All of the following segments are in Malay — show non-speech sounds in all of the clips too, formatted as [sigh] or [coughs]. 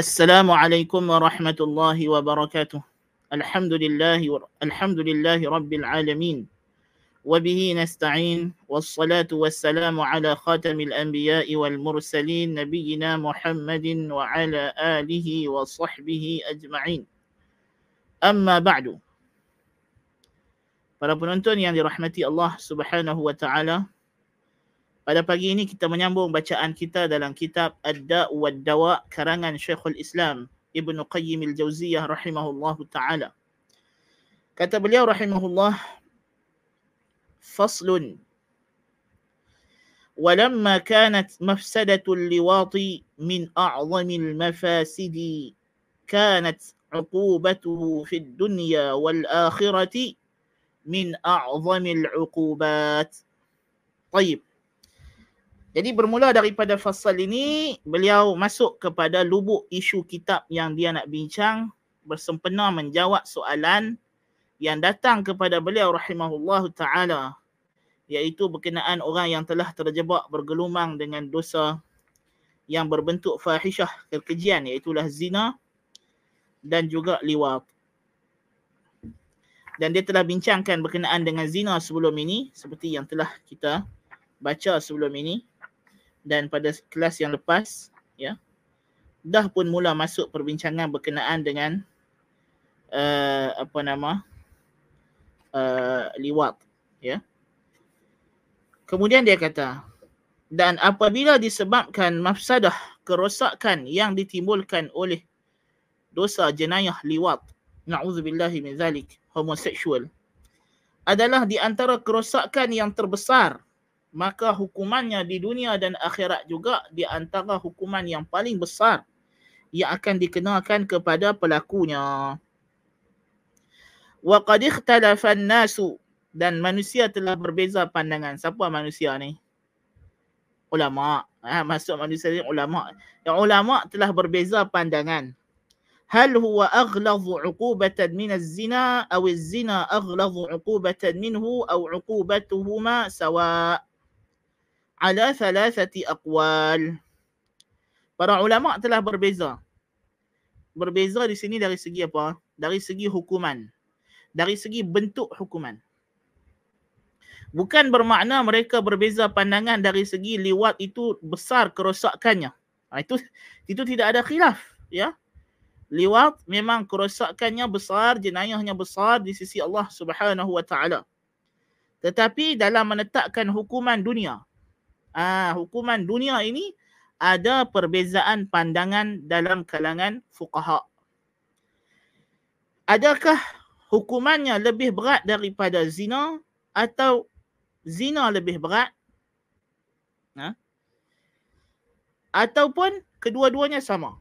السلام عليكم ورحمة الله وبركاته. الحمد لله الحمد لله رب العالمين. وبه نستعين والصلاة والسلام على خاتم الأنبياء والمرسلين نبينا محمد وعلى آله وصحبه أجمعين. أما بعد Para penonton yang dirahmati Allah Subhanahu wa taala, pada pagi ini kita menyambung bacaan kita dalam kitab Ad-Da' wa Dawa karangan Syekhul Islam Ibn Qayyim Al-Jauziyah rahimahullah taala. Kata beliau rahimahullah faslun ولما كانت مفسدة اللواط من أعظم المفاسد كانت عقوبته في الدنيا والآخرة min a'zamil uqubat. Taib. Jadi bermula daripada fasal ini, beliau masuk kepada lubuk isu kitab yang dia nak bincang bersempena menjawab soalan yang datang kepada beliau rahimahullah ta'ala iaitu berkenaan orang yang telah terjebak bergelumang dengan dosa yang berbentuk fahishah kekejian iaitulah zina dan juga liwat. Dan dia telah bincangkan berkenaan dengan zina sebelum ini seperti yang telah kita baca sebelum ini dan pada kelas yang lepas ya dah pun mula masuk perbincangan berkenaan dengan uh, apa nama uh, liwat ya. Kemudian dia kata dan apabila disebabkan mafsadah kerosakan yang ditimbulkan oleh dosa jenayah liwat na'udzubillahi min zalik homoseksual adalah di antara kerosakan yang terbesar maka hukumannya di dunia dan akhirat juga di antara hukuman yang paling besar yang akan dikenakan kepada pelakunya. Wa qad ikhtalafa nasu dan manusia telah berbeza pandangan. Siapa manusia ni? Ulama. Ha, maksud manusia ni ulama. Yang ulama telah berbeza pandangan. Hal huwa aghlaz 'uqubatan min az-zina aw az-zina aghlaz 'uqubatan minhu aw 'uqubatuhuma sawa' ala salasati aqwal. Para ulama telah berbeza. Berbeza di sini dari segi apa? Dari segi hukuman. Dari segi bentuk hukuman. Bukan bermakna mereka berbeza pandangan dari segi liwat itu besar kerosakannya. Ha, itu itu tidak ada khilaf, ya. Liwat memang kerosakannya besar, jenayahnya besar di sisi Allah Subhanahu Wa Taala. Tetapi dalam menetapkan hukuman dunia, ah hukuman dunia ini ada perbezaan pandangan dalam kalangan fuqaha. Adakah hukumannya lebih berat daripada zina atau zina lebih berat? Ha? Ataupun kedua-duanya sama?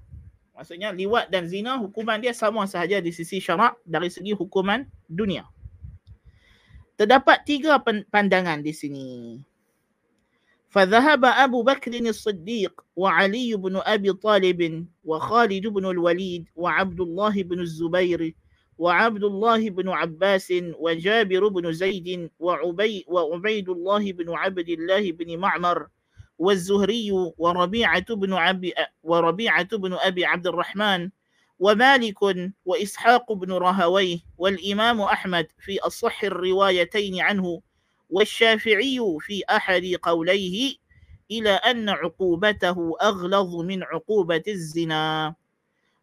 Maksudnya liwat dan zina hukuman dia sama sahaja di sisi syarak dari segi hukuman dunia. Terdapat tiga pandangan di sini. فذهب أبو بكر الصديق وعلي بن أبي طالب وخالد بن الوليد وعبد الله بن الزبير وعبد الله بن عباس وجابر بن زيد وعبي وعبيد الله بن عبد الله بن معمر والزهري وربيعة بن أبي وربيعة بن أبي عبد الرحمن ومالك وإسحاق بن رهويه والإمام أحمد في أصح الروايتين عنه والشافعي في أحد قوليه إلى أن عقوبته أغلظ من عقوبة الزنا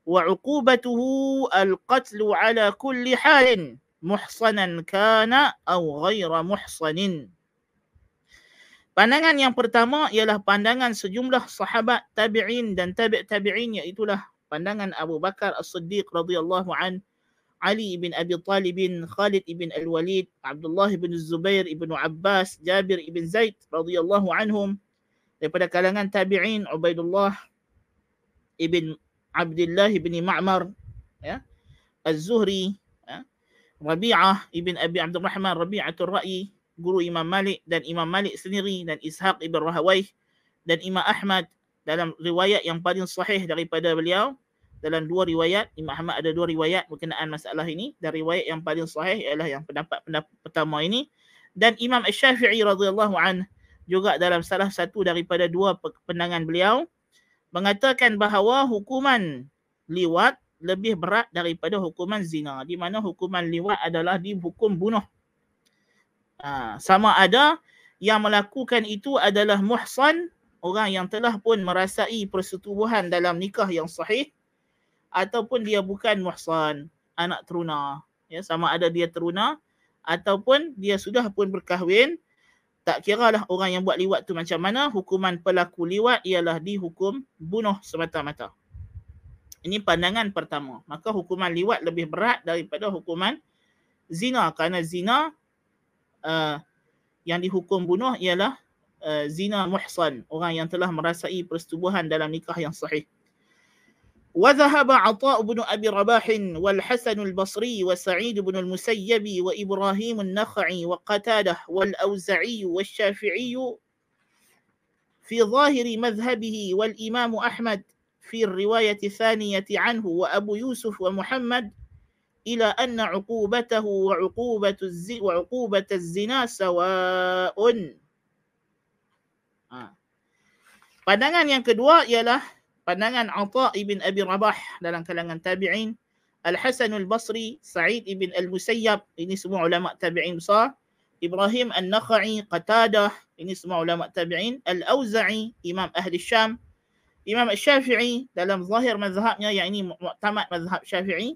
وعقوبته القتل على كل حال محصنا كان أو غير محصن Pandangan yang pertama ialah pandangan sejumlah sahabat tabi'in dan tabi' tabi'in iaitulah pandangan Abu Bakar As-Siddiq radhiyallahu an, Ali ibn Abi Talib, Khalid ibn Al-Walid, Abdullah ibn Zubair ibn Abbas, Jabir ibn Zaid radhiyallahu anhum daripada kalangan tabi'in Ubaidullah ibn Abdullah ibn Ma'mar ya Az-Zuhri ya Rabi'ah ibn Abi Abdul Rahman Rabi'atul Ra'i guru Imam Malik dan Imam Malik sendiri dan Ishaq ibn Rahawai dan Imam Ahmad dalam riwayat yang paling sahih daripada beliau dalam dua riwayat Imam Ahmad ada dua riwayat berkenaan masalah ini dan riwayat yang paling sahih ialah yang pendapat-pendapat pertama ini dan Imam Asy-Syafi'i radhiyallahu an juga dalam salah satu daripada dua pandangan beliau mengatakan bahawa hukuman liwat lebih berat daripada hukuman zina. Di mana hukuman liwat adalah dihukum bunuh. Ha, sama ada yang melakukan itu adalah muhsan, orang yang telah pun merasai persetubuhan dalam nikah yang sahih ataupun dia bukan muhsan, anak teruna. Ya, sama ada dia teruna ataupun dia sudah pun berkahwin, tak kira lah orang yang buat liwat tu macam mana, hukuman pelaku liwat ialah dihukum bunuh semata-mata. Ini pandangan pertama. Maka hukuman liwat lebih berat daripada hukuman zina. Kerana zina uh, yang dihukum bunuh ialah uh, zina muhsan. Orang yang telah merasai persetubuhan dalam nikah yang sahih. وذهب عطاء بن أبي رباح والحسن البصري وسعيد بن المسيب وإبراهيم النخعي وقتاده والأوزعي والشافعي في ظاهر مذهبه والإمام أحمد في الرواية الثانية عنه وأبو يوسف ومحمد إلى أن عقوبته وعقوبة الزنا وعقوبة الزنا سواء. Pandangan yang kedua ialah pandangan Atha ibn Abi Rabah dalam kalangan tabi'in, Al-Hasan al-Basri, Sa'id ibn al-Musayyab, ini semua ulama tabi'in besar, Ibrahim al-Nakhai, Qatadah, ini semua ulama tabi'in, Al-Auza'i, Imam Ahli Syam, Imam Syafi'i dalam zahir mazhabnya yang ini mu'tamad mazhab Syafi'i.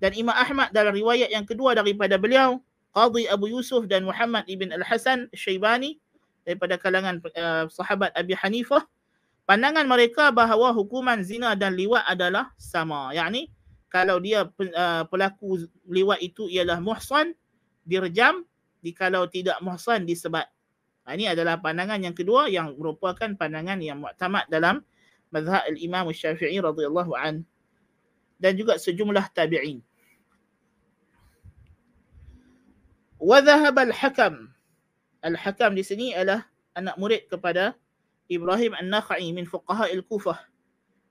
Dan Imam Ahmad dalam riwayat yang kedua daripada beliau Qadhi Abu Yusuf dan Muhammad ibn Al-Hasan Syaibani daripada kalangan uh, sahabat Abi Hanifah pandangan mereka bahawa hukuman zina dan liwat adalah sama yakni kalau dia uh, pelaku liwat itu ialah muhsan dirjam di kalau tidak muhsan disebat ini adalah pandangan yang kedua yang merupakan pandangan yang mu'tamad dalam mazhab al-Imam Syafi'i radhiyallahu an dan juga sejumlah tabi'in. Wa al-Hakam. Al-Hakam di sini adalah anak murid kepada Ibrahim An-Nakhai min fuqaha al-Kufah.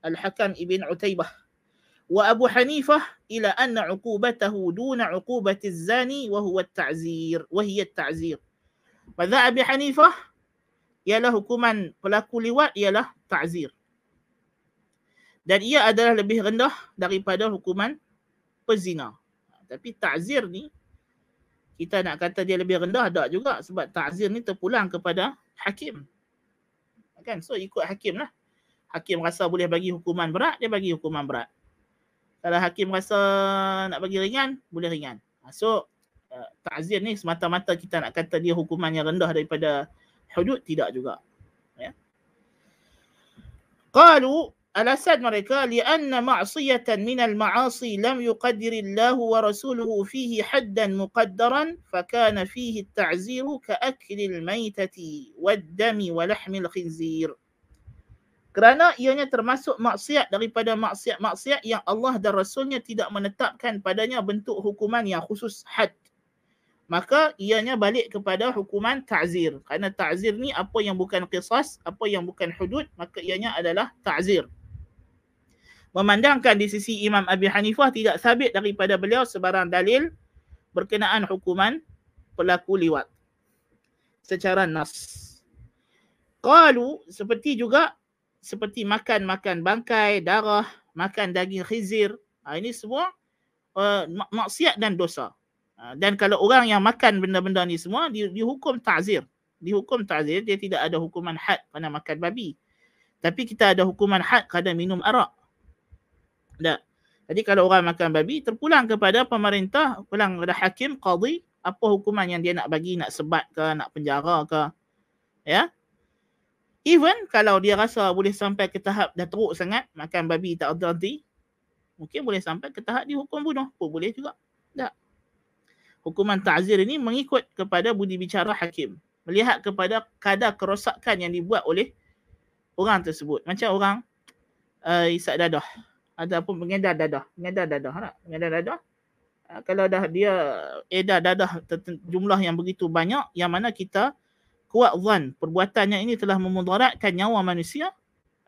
Al-Hakam ibn Utaybah. Wa Abu Hanifah ila anna uqubatahu duna uqubati az-zani wa huwa at-ta'zir wa hiya at-ta'zir. Mazhab Abi Hanifah ialah hukuman pelaku liwat ialah ta'zir dan ia adalah lebih rendah daripada hukuman pezina. Tapi ta'zir ni kita nak kata dia lebih rendah tak juga sebab ta'zir ni terpulang kepada hakim. Kan? So ikut hakim lah. Hakim rasa boleh bagi hukuman berat, dia bagi hukuman berat. Kalau hakim rasa nak bagi ringan, boleh ringan. Ha, so uh, ta'zir ni semata-mata kita nak kata dia hukuman yang rendah daripada hudud, tidak juga. Ya. Qalu mereka lianna ma'siyatan min al-ma'asi lam yuqaddir Allah wa rasuluhu fihi haddan muqaddaran fakana fihi at-ta'ziru ka'akli al-maytati wad-dami wa lahmi al-khinzir kerana ianya termasuk maksiat daripada maksiat-maksiat yang Allah dan Rasulnya tidak menetapkan padanya bentuk hukuman yang khusus had. Maka ianya balik kepada hukuman ta'zir. Kerana ta'zir ni apa yang bukan qisas, apa yang bukan hudud, maka ianya adalah ta'zir memandangkan di sisi Imam Abi Hanifah tidak sabit daripada beliau sebarang dalil berkenaan hukuman pelaku liwat secara nas. Qalu seperti juga seperti makan-makan bangkai, darah, makan daging khizir. Ha, ini semua uh, maksiat dan dosa. Ha, dan kalau orang yang makan benda-benda ni semua di, dihukum ta'zir. Dihukum ta'zir, dia tidak ada hukuman had kerana makan babi. Tapi kita ada hukuman had kerana minum arak. Tak. Jadi kalau orang makan babi terpulang kepada pemerintah, pulang kepada hakim, qadhi, apa hukuman yang dia nak bagi, nak sebat ke, nak penjara ke. Ya. Even kalau dia rasa boleh sampai ke tahap dah teruk sangat, makan babi tak henti, mungkin boleh sampai ke tahap dihukum bunuh pun boleh juga. Tak. Hukuman ta'zir ini mengikut kepada budi bicara hakim. Melihat kepada kadar kerosakan yang dibuat oleh orang tersebut. Macam orang uh, isak dadah ataupun pengedar dadah. Pengedar dadah tak? Pengedar dadah. Uh, kalau dah dia edar dadah jumlah yang begitu banyak yang mana kita kuat zan perbuatannya ini telah memudaratkan nyawa manusia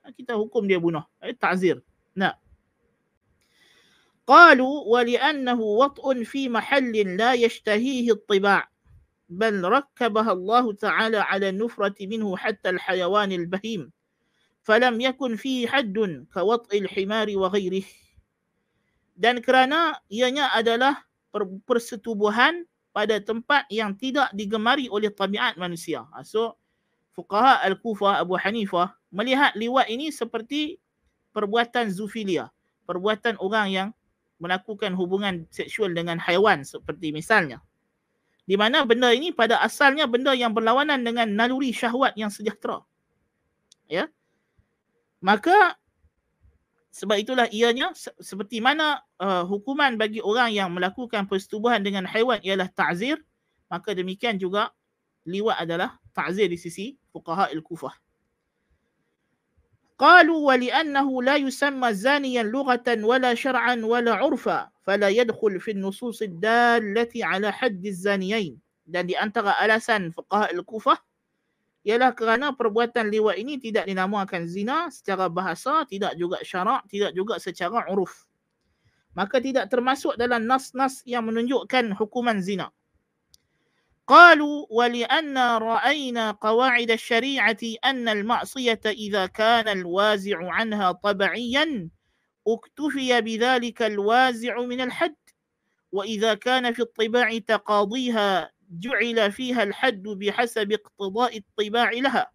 uh, kita hukum dia bunuh. Eh, ta'zir. Nah. قالوا ولأنه وطء في محل لا يشتهيه الطباع بل ركبها الله تعالى على النفرة منه حتى الحيوان البهيم falam yakun fi haddun kawat'il himari wa ghairih dan kerana ianya adalah persetubuhan pada tempat yang tidak digemari oleh tabiat manusia. Ah, so, Fuqaha Al-Kufah Abu Hanifah melihat liwat ini seperti perbuatan zufilia. Perbuatan orang yang melakukan hubungan seksual dengan haiwan seperti misalnya. Di mana benda ini pada asalnya benda yang berlawanan dengan naluri syahwat yang sejahtera. Ya. Yeah? Maka sebab itulah ianya seperti mana uh, hukuman bagi orang yang melakukan persetubuhan dengan haiwan ialah ta'zir, maka demikian juga liwat adalah ta'zir di sisi fuqaha al-Kufah. قالوا ولأنه لا يسمى زانيا لغة ولا شرعا ولا عرفا فلا يدخل في النصوص الدالة على حد الزانيين dan di antara alasan fuqaha al-Kufah ialah kerana perbuatan liwat ini tidak dinamakan zina secara bahasa, tidak juga syarak, tidak juga secara uruf. Maka tidak termasuk dalam nas-nas yang menunjukkan hukuman zina. قالوا ولأن رأينا قواعد الشريعة أن المعصية إذا كان الوازع عنها طبعيا اكتفي بذلك الوازع من الحد وإذا كان في الطباع تقاضيها جعل فيها الحد بحسب اقتضاء الطباع لها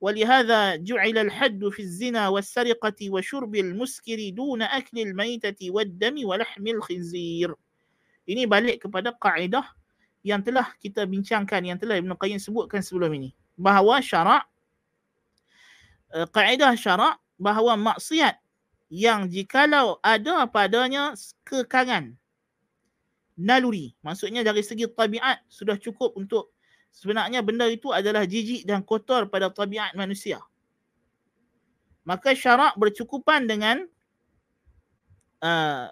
ولهذا جعل الحد في الزنا والسرقة وشرب المسكر دون أكل الميتة والدم ولحم الخنزير ini balik kepada kaedah yang telah kita bincangkan yang telah Ibn Qayyim sebutkan sebelum ini bahawa syarak uh, kaedah syarak bahawa maksiat yang jikalau ada padanya kekangan naluri. Maksudnya dari segi tabiat sudah cukup untuk sebenarnya benda itu adalah jijik dan kotor pada tabiat manusia. Maka syarak bercukupan dengan uh,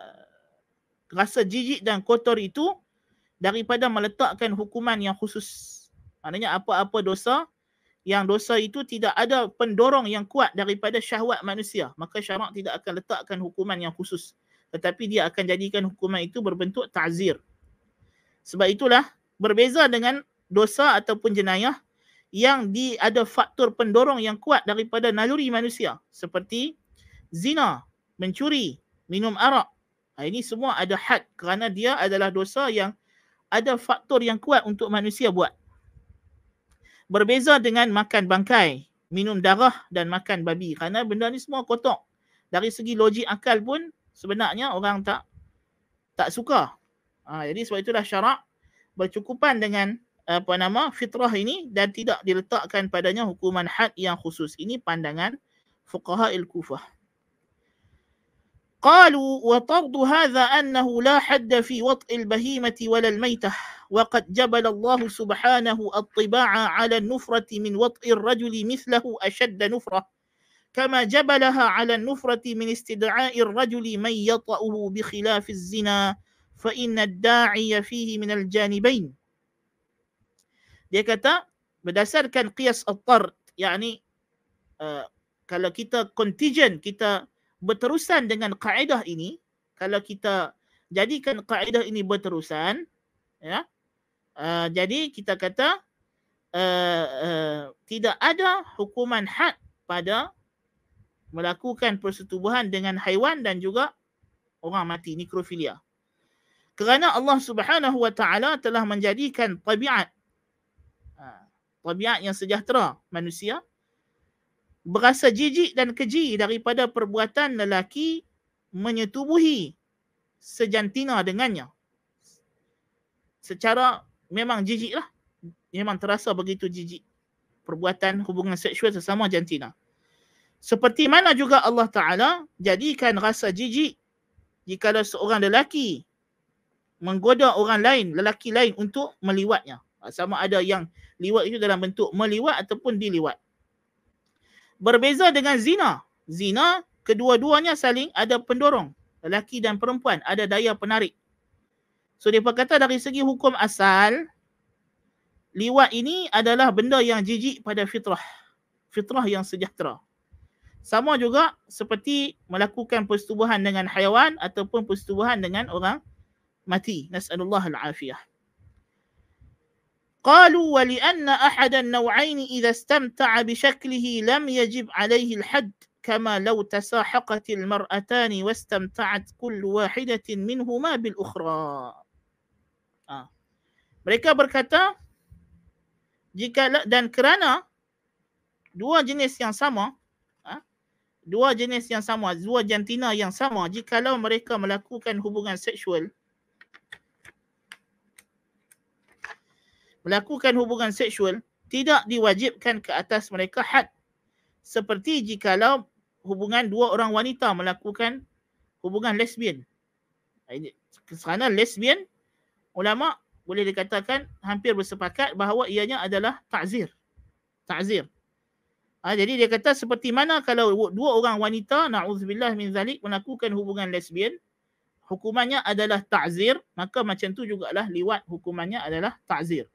rasa jijik dan kotor itu daripada meletakkan hukuman yang khusus. Maknanya apa-apa dosa yang dosa itu tidak ada pendorong yang kuat daripada syahwat manusia. Maka syarak tidak akan letakkan hukuman yang khusus tetapi dia akan jadikan hukuman itu berbentuk ta'zir. Sebab itulah berbeza dengan dosa ataupun jenayah yang di ada faktor pendorong yang kuat daripada naluri manusia seperti zina, mencuri, minum arak. Ha, ini semua ada had kerana dia adalah dosa yang ada faktor yang kuat untuk manusia buat. Berbeza dengan makan bangkai, minum darah dan makan babi kerana benda ni semua kotor. Dari segi logik akal pun sebenarnya orang tak tak suka. Ha, jadi sebab itulah syarak bercukupan dengan apa nama fitrah ini dan tidak diletakkan padanya hukuman had yang khusus. Ini pandangan fuqaha al-Kufah. قالوا وطرد هذا أنه لا حد في وطء البهيمة ولا الميتة وقد جبل الله سبحانه الطباع على النفرة من وطء الرجل مثله أشد نفرة كما جبلها man yata'uhu bi استدعاء az-zina fa inna ad-da'iya fihi min al-janibain Dia kata berdasarkan qiyas at-tard yakni uh, eh, kalau kita contingent kita berterusan dengan kaedah ini kalau kita jadikan kaedah ini berterusan ya uh, jadi kita kata uh, uh, tidak ada hukuman had pada melakukan persetubuhan dengan haiwan dan juga orang mati nekrofilia. Kerana Allah Subhanahu wa taala telah menjadikan tabiat ha, tabiat yang sejahtera manusia berasa jijik dan keji daripada perbuatan lelaki menyetubuhi sejantina dengannya. Secara memang jijiklah. Memang terasa begitu jijik perbuatan hubungan seksual sesama jantina. Seperti mana juga Allah Ta'ala jadikan rasa jijik jika seorang lelaki menggoda orang lain, lelaki lain untuk meliwatnya. Sama ada yang liwat itu dalam bentuk meliwat ataupun diliwat. Berbeza dengan zina. Zina, kedua-duanya saling ada pendorong. Lelaki dan perempuan ada daya penarik. So dia berkata dari segi hukum asal, liwat ini adalah benda yang jijik pada fitrah. Fitrah yang sejahtera. Sama juga seperti melakukan persetubuhan dengan haiwan ataupun persetubuhan dengan orang mati. Nas'alullah al-afiyah. قالوا ولأن أحد النوعين إذا استمتع بشكله لم يجب عليه الحد كما لو تساحقت المرأتان واستمتعت كل واحدة منهما بالأخرى. Ah. Mereka berkata jika dan kerana dua jenis yang sama ah, dua jenis yang sama, dua jantina yang sama jikalau mereka melakukan hubungan seksual melakukan hubungan seksual tidak diwajibkan ke atas mereka had seperti jikalau hubungan dua orang wanita melakukan hubungan lesbian. Kerana lesbian, ulama boleh dikatakan hampir bersepakat bahawa ianya adalah ta'zir. Ta'zir. Ha, jadi dia kata seperti mana kalau dua orang wanita, na'udzubillah min zalik, melakukan hubungan lesbian, hukumannya adalah ta'zir, maka macam tu jugalah liwat hukumannya adalah ta'zir.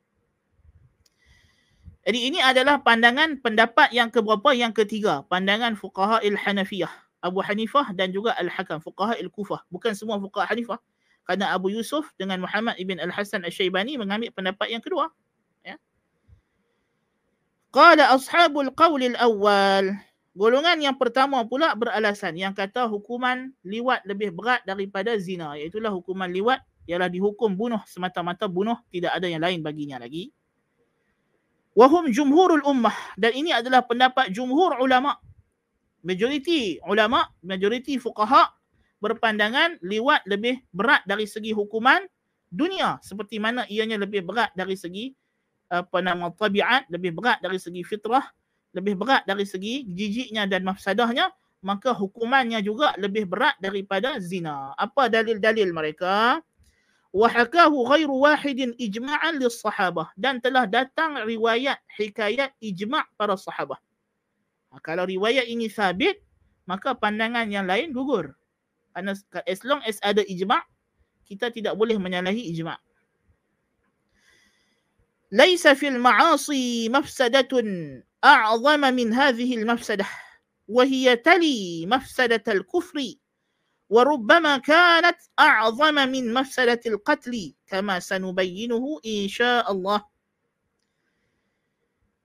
Jadi ini adalah pandangan pendapat yang keberapa? Yang ketiga, pandangan fuqaha il-Hanafiyah. Abu Hanifah dan juga Al-Hakam, fuqaha il-Kufah. Bukan semua fuqaha Hanifah. Kerana Abu Yusuf dengan Muhammad ibn Al-Hasan Al-Syaibani mengambil pendapat yang kedua. Qala ashabul qawli al-awwal. Golongan yang pertama pula beralasan yang kata hukuman liwat lebih berat daripada zina. Iaitulah hukuman liwat ialah dihukum bunuh semata-mata bunuh. Tidak ada yang lain baginya lagi wahum jumhurul ummah dan ini adalah pendapat jumhur ulama majoriti ulama majoriti fuqaha berpandangan liwat lebih berat dari segi hukuman dunia seperti mana ianya lebih berat dari segi apa nama tabiat lebih berat dari segi fitrah lebih berat dari segi jijiknya dan mafsadahnya maka hukumannya juga lebih berat daripada zina. Apa dalil-dalil mereka? Wa hakahu ghairu wahidin ijma'an lis sahabah dan telah datang riwayat hikayat ijma' para sahabah. Ha, kalau riwayat ini sabit maka pandangan yang lain gugur. As long as ada ijma' kita tidak boleh menyalahi ijma' ليس في المعاصي مفسدة أعظم من هذه المفسدة وهي تلي مفسدة الكفر وربما كانت أعظم من مفسدة القتل كما سنبينه إن شاء الله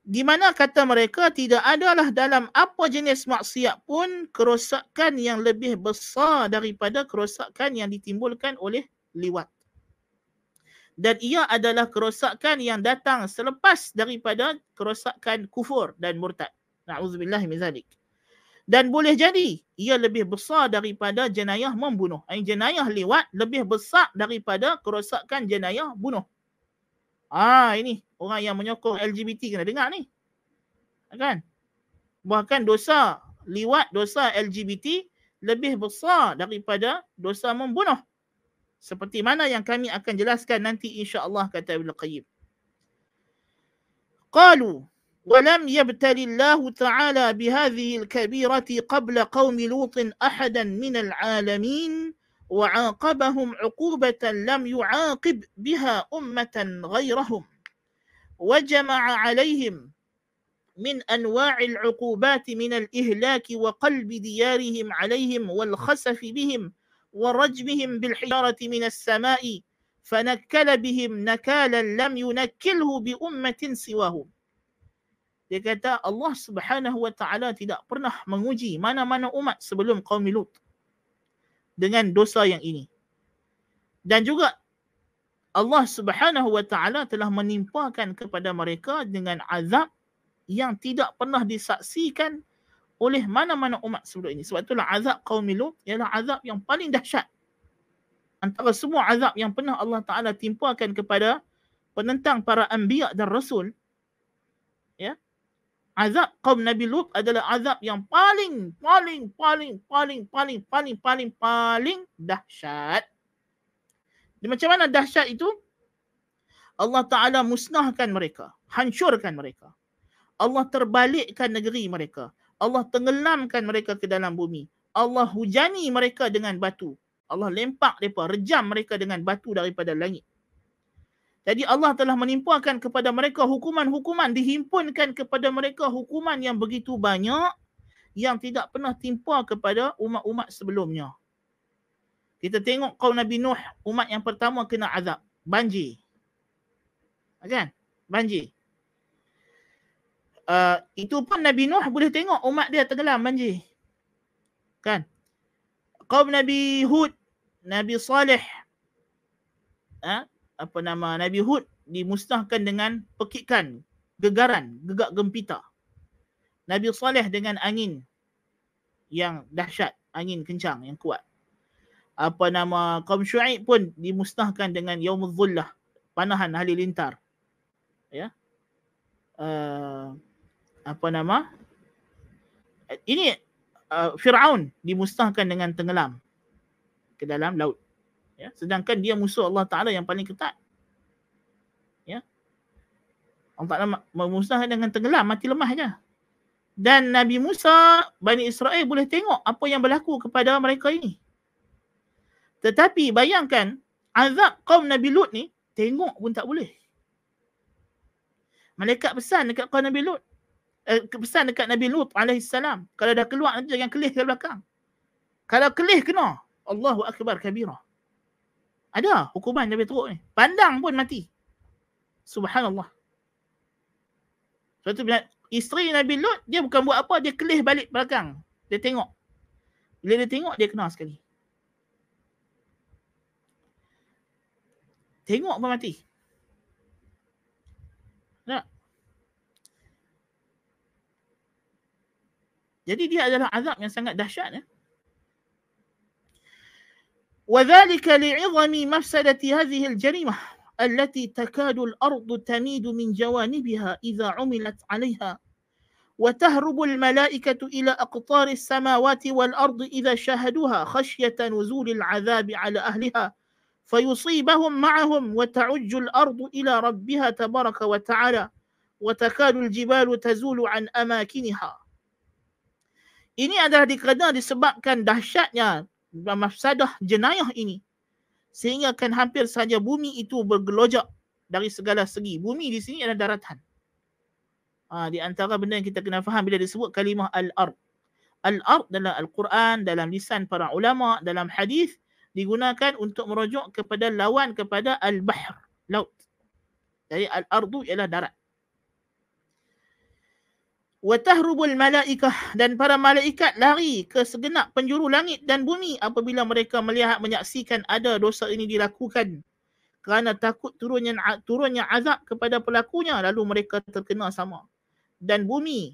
di mana kata mereka tidak adalah dalam apa jenis maksiat pun kerosakan yang lebih besar daripada kerosakan yang ditimbulkan oleh liwat. Dan ia adalah kerosakan yang datang selepas daripada kerosakan kufur dan murtad. Na'udzubillah min zalik dan boleh jadi ia lebih besar daripada jenayah membunuh. Ini jenayah liwat lebih besar daripada kerosakan jenayah bunuh. Ah ini orang yang menyokong LGBT kena dengar ni. Kan? Bahkan dosa liwat, dosa LGBT lebih besar daripada dosa membunuh. Seperti mana yang kami akan jelaskan nanti insya-Allah kata Ibnu Qayyim. Qalu ولم يبتل الله تعالى بهذه الكبيرة قبل قوم لوط أحدا من العالمين وعاقبهم عقوبة لم يعاقب بها أمة غيرهم وجمع عليهم من أنواع العقوبات من الإهلاك وقلب ديارهم عليهم والخسف بهم ورجمهم بالحجارة من السماء فنكل بهم نكالا لم ينكله بأمة سواهم dia kata Allah Subhanahu wa taala tidak pernah menguji mana-mana umat sebelum kaum Lut dengan dosa yang ini. Dan juga Allah Subhanahu wa taala telah menimpakan kepada mereka dengan azab yang tidak pernah disaksikan oleh mana-mana umat sebelum ini. Sebab itulah azab kaum Lut ialah azab yang paling dahsyat. Antara semua azab yang pernah Allah Ta'ala timpakan kepada penentang para anbiya dan rasul. Ya. Azab kaum Nabi Lut adalah azab yang paling, paling, paling, paling, paling, paling, paling, paling dahsyat. Di macam mana dahsyat itu? Allah Ta'ala musnahkan mereka. Hancurkan mereka. Allah terbalikkan negeri mereka. Allah tenggelamkan mereka ke dalam bumi. Allah hujani mereka dengan batu. Allah lempak mereka, rejam mereka dengan batu daripada langit. Jadi Allah telah menimpakan kepada mereka hukuman-hukuman, dihimpunkan kepada mereka hukuman yang begitu banyak yang tidak pernah timpa kepada umat-umat sebelumnya. Kita tengok kaum Nabi Nuh, umat yang pertama kena azab, banjir. Kan? Banjir. Uh, itu pun Nabi Nuh boleh tengok umat dia tenggelam banjir. kan? Kaum Nabi Hud Nabi Saleh ha? apa nama? Nabi Hud dimusnahkan dengan pekikan gegaran gegak gempita. Nabi Saleh dengan angin yang dahsyat angin kencang yang kuat. Apa nama? Kaum Syuaib pun dimusnahkan dengan Yaumul Dhullah panahan halilintar ya? Uh, apa nama? Ini uh, Firaun dimusnahkan dengan tenggelam ke dalam laut. Ya sedangkan dia musuh Allah Taala yang paling ketat. Ya. Allah Taala memusnahkan dengan tenggelam mati lemah aja dan Nabi Musa Bani Israel boleh tengok apa yang berlaku kepada mereka ini. Tetapi bayangkan azab kaum Nabi Lut ni tengok pun tak boleh. Malaikat pesan dekat kaum Nabi Lut. Eh, pesan dekat Nabi Lut alaihissalam. Kalau dah keluar nanti jangan kelih ke belakang. Kalau kelih kena. Allahu Akbar kabira. Ada hukuman Nabi teruk ni. Pandang pun mati. Subhanallah. Sebab tu isteri Nabi Lut, dia bukan buat apa, dia kelih balik belakang. Dia tengok. Bila dia tengok, dia kena sekali. Tengok pun mati. Tak. Jadi dia adalah azab yang sangat dahsyat ya. وذلك لعظم مفسدة هذه الجريمة التي تكاد الأرض تميد من جوانبها إذا عملت عليها وتهرب الملائكة إلى أقطار السماوات والأرض إذا شاهدوها خشية نزول العذاب على أهلها فيصيبهم معهم وتعج الأرض إلى ربها تبارك وتعالى وتكاد الجبال تزول عن أماكنها Ini adalah dikerana disebabkan dahsyatnya mafsadah jenayah ini. Sehingga kan hampir saja bumi itu bergelojak dari segala segi. Bumi di sini adalah daratan. Ha, di antara benda yang kita kena faham bila disebut kalimah al-ard. Al-ard dalam Al-Quran, dalam lisan para ulama, dalam hadis digunakan untuk merujuk kepada lawan kepada al-bahr, laut. Jadi al-ardu ialah darat. Wa tahrubul malaikah dan para malaikat lari ke segenap penjuru langit dan bumi apabila mereka melihat menyaksikan ada dosa ini dilakukan. Kerana takut turunnya turunnya azab kepada pelakunya lalu mereka terkena sama. Dan bumi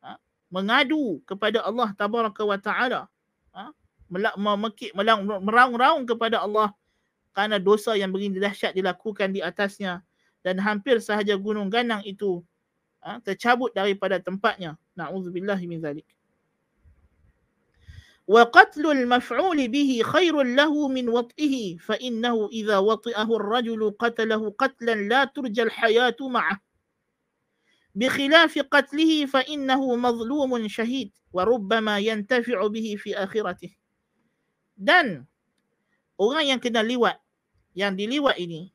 ha, mengadu kepada Allah tabaraka wa taala. Ha, memekik meraung-raung kepada Allah kerana dosa yang begini dahsyat dilakukan di atasnya. Dan hampir sahaja gunung ganang itu ha, tercabut daripada tempatnya na'udzubillah min zalik wa qatlul maf'ul bihi khairun lahu min wat'ihi fa innahu idza wati'ahu ar-rajulu qatalahu qatlan la turja al-hayatu ma'ah بخلاف قتله فإنه مظلوم شهيد وربما ينتفع به في آخرته dan orang yang kena liwat, yang diliwat ini,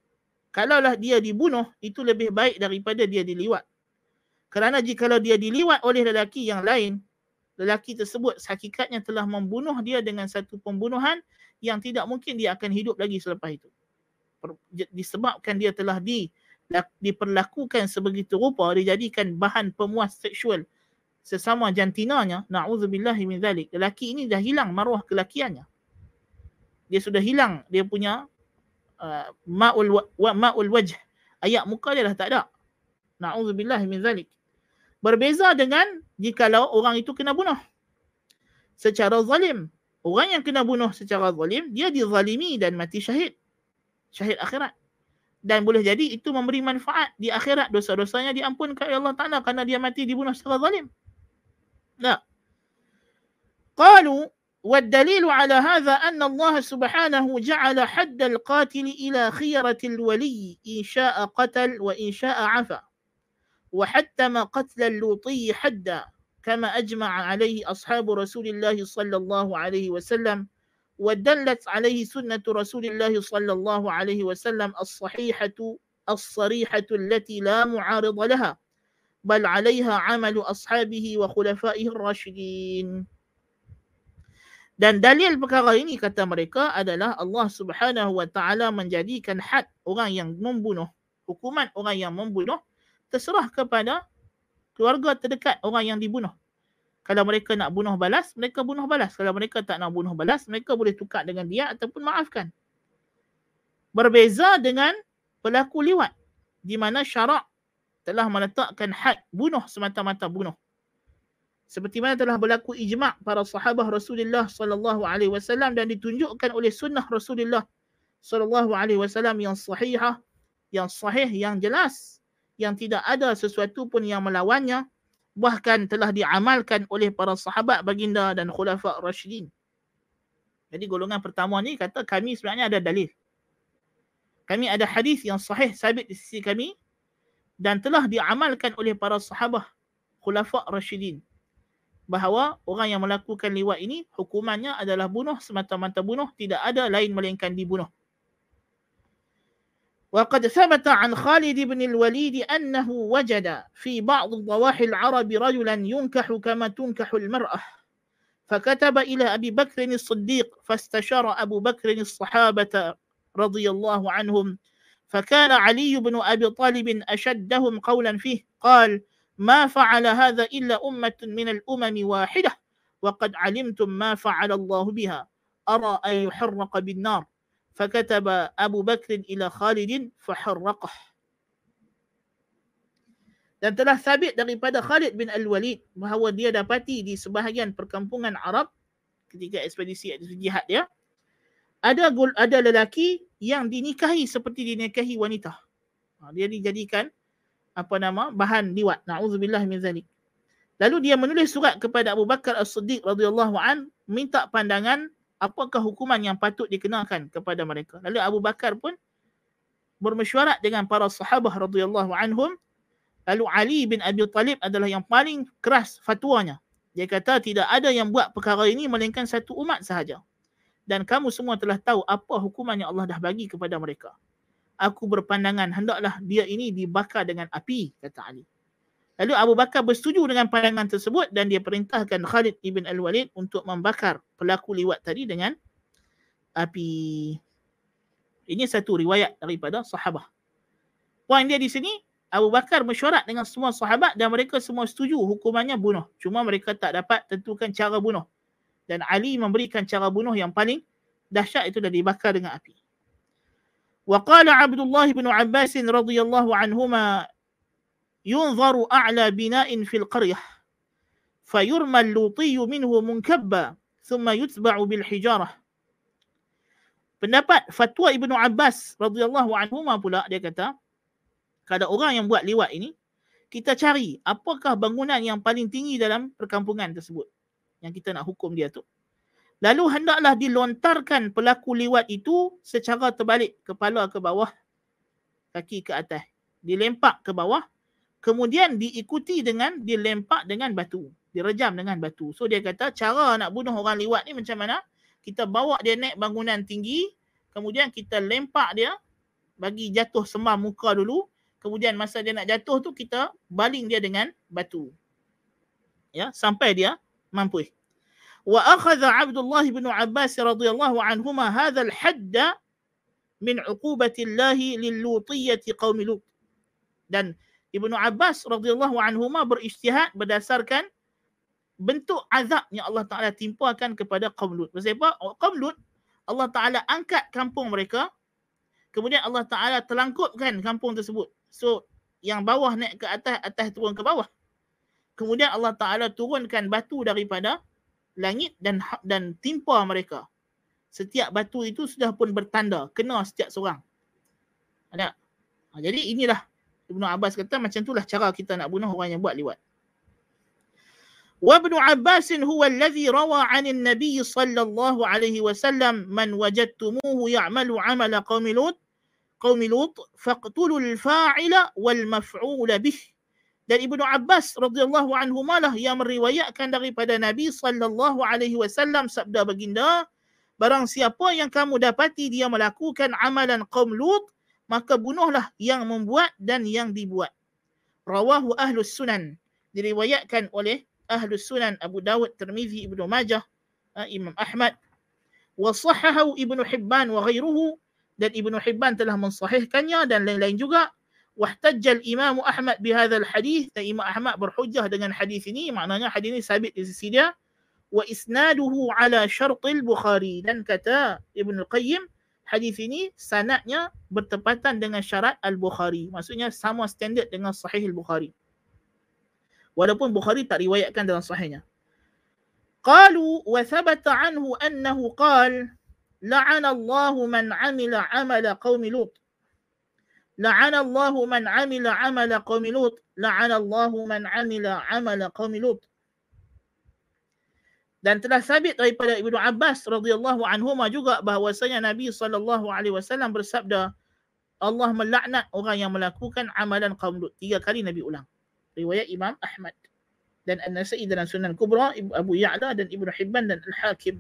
kalaulah dia dibunuh, itu lebih baik daripada dia diliwat. Kerana jika dia diliwat oleh lelaki yang lain, lelaki tersebut hakikatnya telah membunuh dia dengan satu pembunuhan yang tidak mungkin dia akan hidup lagi selepas itu. Disebabkan dia telah di diperlakukan sebegitu rupa, dijadikan bahan pemuas seksual sesama jantinanya, na'udzubillahi min zalik. Lelaki ini dah hilang maruah kelakiannya dia sudah hilang dia punya uh, ma'ul wa, ma'ul wajh ayat muka dia dah tak ada na'udzubillah min zalik berbeza dengan jika orang itu kena bunuh secara zalim orang yang kena bunuh secara zalim dia dizalimi dan mati syahid syahid akhirat dan boleh jadi itu memberi manfaat di akhirat dosa-dosanya diampunkan oleh Allah Taala kerana dia mati dibunuh secara zalim. Nah. Qalu والدليل على هذا أن الله سبحانه جعل حد القاتل إلى خيرة الولي إن شاء قتل وإن شاء عفا وحتم قتل اللوطي حدا كما أجمع عليه أصحاب رسول الله صلى الله عليه وسلم ودلت عليه سنة رسول الله صلى الله عليه وسلم الصحيحة الصريحة التي لا معارض لها بل عليها عمل أصحابه وخلفائه الراشدين. Dan dalil perkara ini kata mereka adalah Allah Subhanahu wa taala menjadikan had orang yang membunuh, hukuman orang yang membunuh terserah kepada keluarga terdekat orang yang dibunuh. Kalau mereka nak bunuh balas, mereka bunuh balas. Kalau mereka tak nak bunuh balas, mereka boleh tukar dengan dia ataupun maafkan. Berbeza dengan pelaku liwat. Di mana syarak telah meletakkan had bunuh semata-mata bunuh. Seperti mana telah berlaku ijma' para sahabat Rasulullah sallallahu alaihi wasallam dan ditunjukkan oleh sunnah Rasulullah sallallahu alaihi wasallam yang sahihah, yang sahih, yang jelas, yang tidak ada sesuatu pun yang melawannya bahkan telah diamalkan oleh para sahabat baginda dan khulafa rasyidin. Jadi golongan pertama ni kata kami sebenarnya ada dalil. Kami ada hadis yang sahih sabit di sisi kami dan telah diamalkan oleh para sahabat khulafa rasyidin bahawa orang yang melakukan liwat ini hukumannya adalah bunuh semata-mata bunuh tidak ada lain melainkan dibunuh. وقد ثبت عن خالد بن الوليد أنه وجد في بعض ضواحي العرب رجلا ينكح كما تنكح المرأة. فكتب إلى أبي بكر الصديق فاستشار أبو بكر الصحابة رضي الله عنهم فكان علي بن أبي طالب أشدهم قولا فيه. قال ما فعل هذا إلا أمة من الأمم واحدة وقد علمتم ما فعل الله بها. أرى أن يحرق بالنار. فكتب أبو بكر إلى خالد فحرقه dan telah sabit daripada Khalid bin Al-Walid bahawa dia dapati di sebahagian perkampungan Arab ketika ekspedisi jihad dia ada ada lelaki yang dinikahi seperti dinikahi wanita. Ha, dia dijadikan apa nama bahan liwat. Nauzubillah min zalik. Lalu dia menulis surat kepada Abu Bakar As-Siddiq radhiyallahu an minta pandangan apakah hukuman yang patut dikenakan kepada mereka. Lalu Abu Bakar pun bermesyuarat dengan para sahabat radhiyallahu anhum. Lalu Ali bin Abi Talib adalah yang paling keras fatwanya. Dia kata tidak ada yang buat perkara ini melainkan satu umat sahaja. Dan kamu semua telah tahu apa hukuman yang Allah dah bagi kepada mereka. Aku berpandangan hendaklah dia ini dibakar dengan api, kata Ali. Lalu Abu Bakar bersetuju dengan pandangan tersebut dan dia perintahkan Khalid ibn Al-Walid untuk membakar pelaku liwat tadi dengan api. Ini satu riwayat daripada sahabat. Poin dia di sini, Abu Bakar mesyuarat dengan semua sahabat dan mereka semua setuju hukumannya bunuh. Cuma mereka tak dapat tentukan cara bunuh. Dan Ali memberikan cara bunuh yang paling dahsyat itu dah dibakar dengan api. وقال عبد الله بن عباس رضي الله عنهما yunzaru a'la bina'in fil qaryah fayurma al-lutiy minhu munkabba thumma yutba'u bil hijarah Pendapat fatwa Ibnu Abbas radhiyallahu anhu pula dia kata kalau orang yang buat liwat ini kita cari apakah bangunan yang paling tinggi dalam perkampungan tersebut yang kita nak hukum dia tu. Lalu hendaklah dilontarkan pelaku liwat itu secara terbalik kepala ke bawah, kaki ke atas. Dilempak ke bawah kemudian diikuti dengan dilempak dengan batu. Direjam dengan batu. So dia kata cara nak bunuh orang liwat ni macam mana? Kita bawa dia naik bangunan tinggi. Kemudian kita lempak dia bagi jatuh sembah muka dulu. Kemudian masa dia nak jatuh tu kita baling dia dengan batu. Ya sampai dia mampu wa akhadha Abdullah bin Abbas radhiyallahu anhuma hadha al-hadd min uqubati Allah lil-lutiyyah qaum Lut. Dan Ibnu Abbas radhiyallahu anhu berijtihad berdasarkan bentuk azab yang Allah Taala timpakan kepada kaum Lut. Sebab kaum Lut Allah Taala angkat kampung mereka kemudian Allah Taala terlangkupkan kampung tersebut. So yang bawah naik ke atas, atas turun ke bawah. Kemudian Allah Taala turunkan batu daripada langit dan dan timpa mereka. Setiap batu itu sudah pun bertanda kena setiap seorang. Ada. Ha, jadi inilah Ibnu Abbas kata macam itulah cara kita nak bunuh orang yang buat liwat. وابن عباس هو الذي روى عن النبي صلى الله عليه وسلم من وجدتموه يعمل عمل قوم لوط قوم لوط فاقتلوا الفاعل والمفعول به dan Ibnu Abbas radhiyallahu anhu malah yang meriwayatkan daripada Nabi sallallahu alaihi wasallam sabda baginda barang siapa yang kamu dapati dia melakukan amalan kaum Lut maka bunuhlah yang membuat dan yang dibuat. Rawahu Ahlus Sunan. Diriwayatkan oleh Ahlus Sunan Abu Dawud, Tirmizi, Ibnu Majah, uh, Imam Ahmad. Wa sahahahu Ibnu Hibban wa ghairuhu dan Ibnu Hibban telah mensahihkannya dan lain-lain juga. Wahtajjal Imam Ahmad bihadzal hadis dan Imam Ahmad berhujjah dengan hadis ini maknanya hadis ini sabit di sisi dia wa isnaduhu ala syartil Bukhari dan kata Ibn Al-Qayyim hadis ini sanadnya bertepatan dengan syarat Al-Bukhari maksudnya sama standard dengan sahih Al-Bukhari walaupun Bukhari tak riwayatkan dalam sahihnya qalu wa thabata anhu annahu qala la'ana Allah man 'amila 'amala qaumi Lut. La'ana Allah man 'amila 'amala qaumi Lut. La'ana Allah man 'amila 'amala qaumi Lut dan telah sabit daripada Ibnu Abbas radhiyallahu anhu juga bahawasanya Nabi sallallahu alaihi wasallam bersabda Allah melaknat orang yang melakukan amalan kaum Lut. Tiga kali Nabi ulang. Riwayat Imam Ahmad dan An-Nasai dalam Sunan Kubra, Abu Ya'la dan Ibnu Hibban dan Al-Hakim.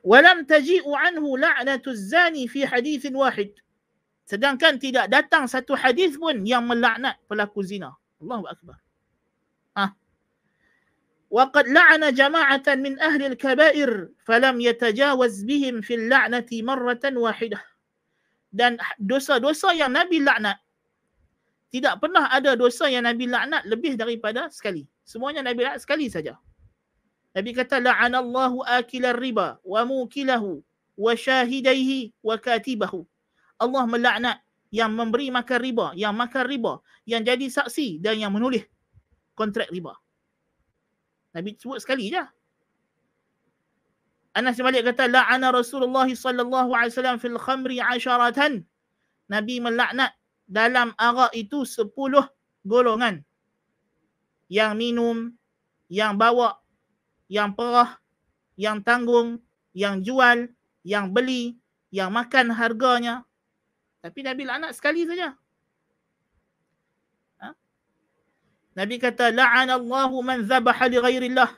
Walam taji'u anhu la'natu zani fi hadith wahid. Sedangkan tidak datang satu hadis pun yang melaknat pelaku zina. Allahu Akbar. وقد لعن جماعة من أهل الكبائر فلم يتجاوز بهم في اللعنة مرة واحدة dan dosa-dosa yang Nabi laknat tidak pernah ada dosa yang Nabi laknat lebih daripada sekali semuanya Nabi laknat sekali saja Nabi kata la'anallahu akilar riba wa mukilahu wa syahidaihi wa katibahu. Allah melaknat yang memberi makan riba, yang makan riba, yang jadi saksi dan yang menulis kontrak riba. Nabi sebut sekali je. Anas bin Malik kata la'ana Rasulullah sallallahu alaihi wasallam fil khamri asharatan. Nabi melaknat dalam arak itu sepuluh golongan. Yang minum, yang bawa yang perah, yang tanggung, yang jual, yang beli, yang makan harganya. Tapi Nabi laknat sekali saja. Ha? Nabi kata, La'anallahu man zabaha li ghairillah.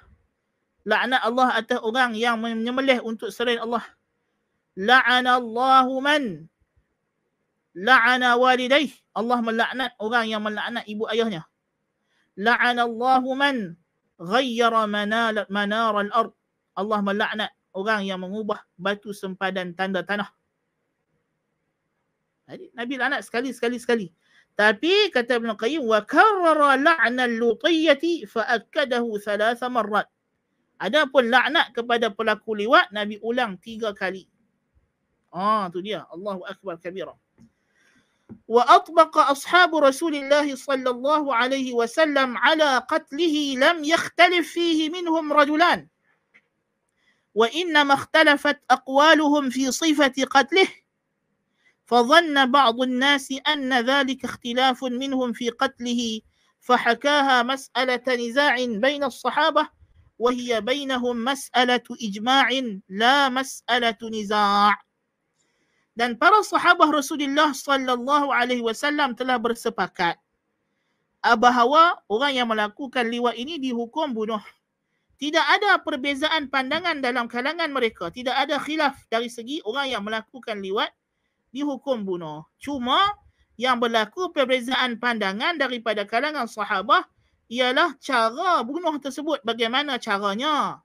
Laknat Allah atas orang yang menyembelih untuk selain Allah. La'anallahu man la'ana walidaih. Allah melaknat orang yang melaknat ibu ayahnya. La'anallahu man ghayyara manar manar al-ard. Allah melaknat orang yang mengubah batu sempadan tanda tanah. Jadi Nabi laknat sekali sekali sekali. Tapi kata Ibn Qayyim wa karrara la'na al-lutiyyati fa akkadahu thalatha marrat. Adapun laknat kepada pelaku liwat Nabi ulang tiga kali. Ah tu dia. Allahu akbar kabira. وأطبق أصحاب رسول الله صلى الله عليه وسلم على قتله لم يختلف فيه منهم رجلان وإنما اختلفت أقوالهم في صفة قتله فظن بعض الناس أن ذلك اختلاف منهم في قتله فحكاها مسألة نزاع بين الصحابة وهي بينهم مسألة إجماع لا مسألة نزاع dan para sahabat Rasulullah sallallahu alaihi wasallam telah bersepakat bahawa orang yang melakukan liwat ini dihukum bunuh. Tidak ada perbezaan pandangan dalam kalangan mereka. Tidak ada khilaf dari segi orang yang melakukan liwat dihukum bunuh. Cuma yang berlaku perbezaan pandangan daripada kalangan sahabat ialah cara bunuh tersebut. Bagaimana caranya?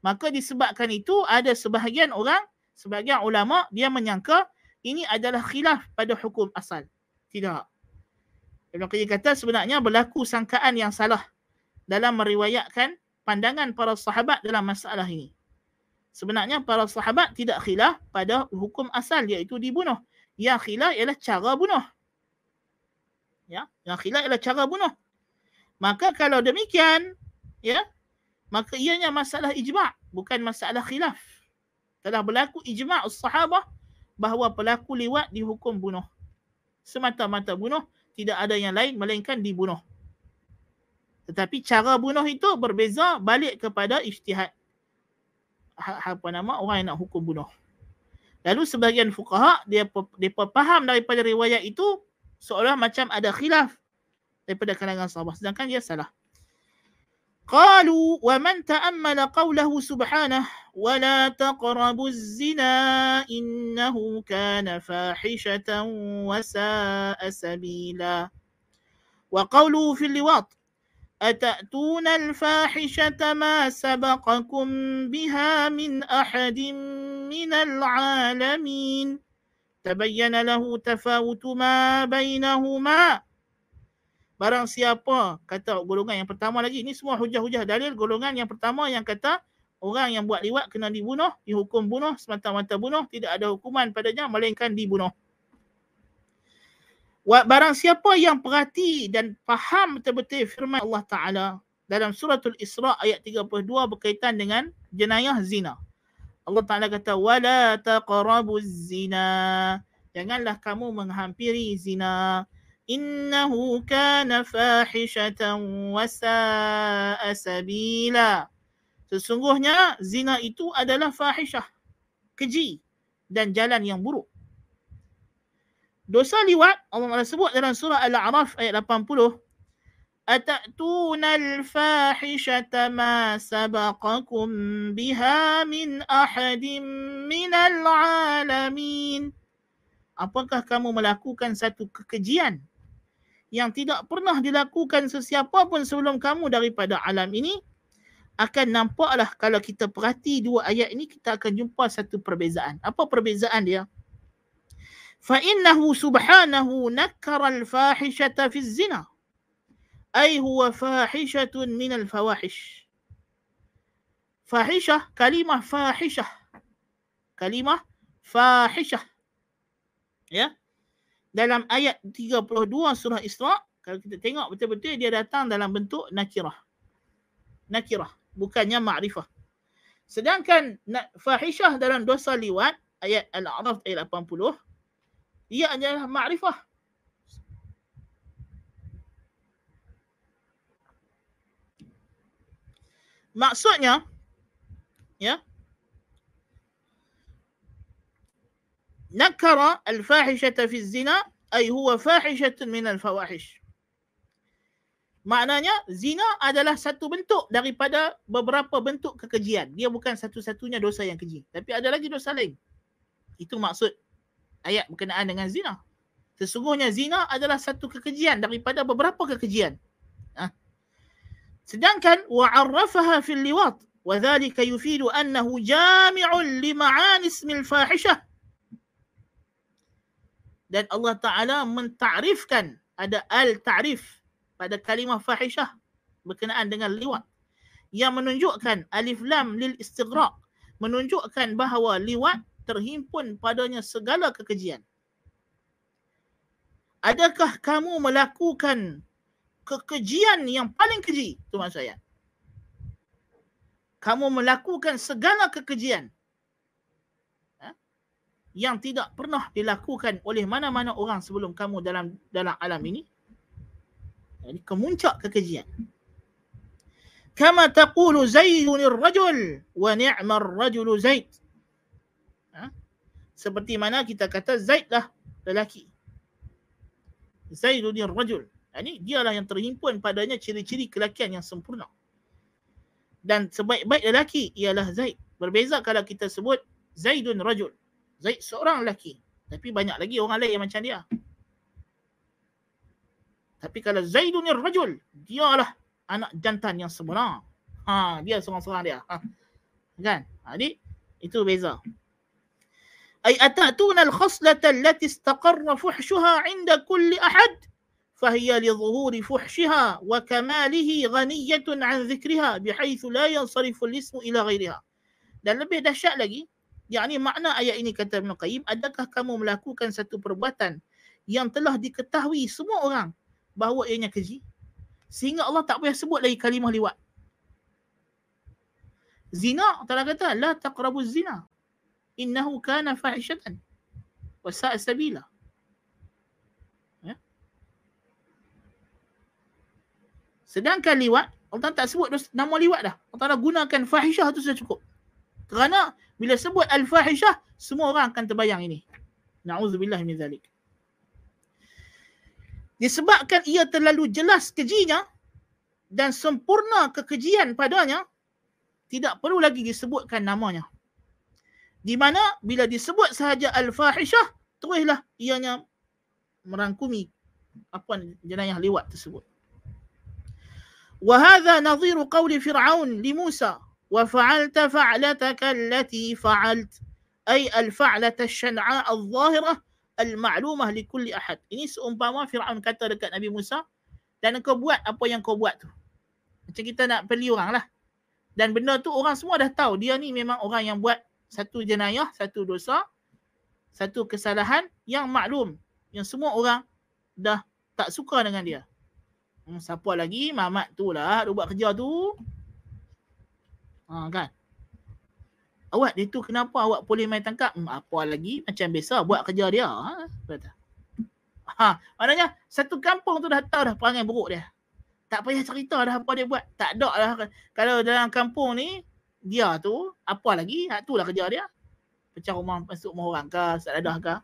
Maka disebabkan itu ada sebahagian orang sebagian ulama dia menyangka ini adalah khilaf pada hukum asal. Tidak. Ibn Qayyim kata sebenarnya berlaku sangkaan yang salah dalam meriwayatkan pandangan para sahabat dalam masalah ini. Sebenarnya para sahabat tidak khilaf pada hukum asal iaitu dibunuh. Yang khilaf ialah cara bunuh. Ya, yang khilaf ialah cara bunuh. Maka kalau demikian, ya, maka ianya masalah ijma' bukan masalah khilaf telah berlaku ijma' sahabah bahawa pelaku liwat dihukum bunuh. Semata-mata bunuh, tidak ada yang lain melainkan dibunuh. Tetapi cara bunuh itu berbeza balik kepada ijtihad Ha, apa nama orang yang nak hukum bunuh. Lalu sebagian fuqaha dia dia faham daripada riwayat itu seolah macam ada khilaf daripada kalangan sahabat sedangkan dia salah. قالوا ومن تأمل قوله سبحانه ولا تقربوا الزنا إنه كان فاحشة وساء سبيلا وقوله في اللواط أتأتون الفاحشة ما سبقكم بها من أحد من العالمين tabayyana lahu tafawutu ma bainahuma Barang siapa kata golongan yang pertama lagi ni semua hujah-hujah dalil golongan yang pertama yang kata orang yang buat liwat kena dibunuh, dihukum bunuh semata-mata bunuh, tidak ada hukuman padanya melainkan dibunuh. Barang siapa yang perhati dan faham betul-betul firman Allah Taala dalam suratul Isra ayat 32 berkaitan dengan jenayah zina. Allah Taala kata wala taqrabuz zina. Janganlah kamu menghampiri zina kana fahishatan wa sa'a sabila sesungguhnya zina itu adalah fahishah keji dan jalan yang buruk dosa liwat Allah sebut dalam surah al-a'raf ayat 80 atatuna al-fahishata ma sabaqakum biha min ahadin minal alamin apakah kamu melakukan satu kekejian yang tidak pernah dilakukan sesiapa pun sebelum kamu daripada alam ini akan nampaklah kalau kita perhati dua ayat ini kita akan jumpa satu perbezaan. Apa perbezaan dia? Fa innahu subhanahu nakkara al-fahishata fi zina. Ay huwa fahishatun min al-fawahish. Fahishah kalimah fahishah. Kalimah fahishah. Ya dalam ayat 32 surah Isra kalau kita tengok betul-betul dia datang dalam bentuk nakirah. Nakirah bukannya ma'rifah. Sedangkan fahishah dalam dosa liwat ayat Al-A'raf ayat 80 ia adalah makrifah. Maksudnya, ya, nakara al-fahishata fi zina ay huwa fahishatun min al-fawahish. Maknanya, zina adalah satu bentuk daripada beberapa bentuk kekejian. Dia bukan satu-satunya dosa yang keji. Tapi ada lagi dosa lain. Itu maksud ayat berkenaan dengan zina. Sesungguhnya zina adalah satu kekejian daripada beberapa kekejian. Ha? Sedangkan wa'arrafaha fil liwat wa dhalika yufidu annahu jami'un li ma'ani ismil fahishah. Dan Allah Ta'ala mentarifkan ada al-ta'rif pada kalimah fahishah berkenaan dengan liwat yang menunjukkan alif lam lil istighraq menunjukkan bahawa liwat terhimpun padanya segala kekejian. Adakah kamu melakukan kekejian yang paling keji? Itu maksud saya. Kamu melakukan segala kekejian yang tidak pernah dilakukan oleh mana-mana orang sebelum kamu dalam dalam alam ini. Ini kemuncak kekejian. Kama taqulu Zaidun ar-rajul wa ni'ma ar-rajulu Zaid. Ha? Seperti mana kita kata Zaid lah lelaki. Zaidun ar-rajul. Ini dialah yang terhimpun padanya ciri-ciri kelakian yang sempurna. Dan sebaik-baik lelaki ialah Zaid. Berbeza kalau kita sebut Zaidun rajul. Zaid seorang lelaki. Tapi banyak lagi orang lain yang macam dia. Tapi kalau Zaidun rajul, dia lah anak jantan yang sebenar. Ha, dia seorang-seorang dia. Ha. Kan? Jadi, itu beza. Ay atatuna al-khaslata allati istaqarra fuhshuha 'inda kulli ahad فهي لظهور فحشها وكماله غنية عن ذكرها بحيث لا ينصرف الاسم إلى غيرها. Dan lebih dahsyat lagi, yakni makna ayat ini kata Ibn Qayyim, adakah kamu melakukan satu perbuatan yang telah diketahui semua orang bahawa ianya keji? Sehingga Allah tak payah sebut lagi kalimah liwat. Zina, Allah kata, la taqrabu zina. Innahu kana fahishatan. Wasa'a sabila. Ya? Sedangkan liwat, Allah tak sebut nama liwat dah. Allah gunakan fahishah tu sudah cukup. Kerana bila sebut al-fahishah, semua orang akan terbayang ini. Na'udzubillah min zalik. Disebabkan ia terlalu jelas kejinya dan sempurna kekejian padanya, tidak perlu lagi disebutkan namanya. Di mana bila disebut sahaja al-fahishah, teruslah ianya merangkumi apa jenayah lewat tersebut. وهذا نظير قول فرعون لموسى وفعلت فعلتك التي فعلت أي الفعلة الشنعاء الظاهرة al-ma'lumah li kulli ahad. Ini seumpama Firaun kata dekat Nabi Musa dan kau buat apa yang kau buat tu. Macam kita nak beli orang lah. Dan benda tu orang semua dah tahu dia ni memang orang yang buat satu jenayah, satu dosa, satu kesalahan yang maklum. Yang semua orang dah tak suka dengan dia. Hmm, siapa lagi? Mamat tu lah dia buat kerja tu. Ha, kan? Awak dia tu kenapa awak boleh main tangkap? Hmm, apa lagi? Macam biasa buat kerja dia. Ha? Kata. Ha, maknanya satu kampung tu dah tahu dah perangai buruk dia. Tak payah cerita dah apa dia buat. Tak ada lah. Kalau dalam kampung ni, dia tu, apa lagi? Ha, tu lah kerja dia. Pecah rumah, masuk rumah orang ke, sadadah ke.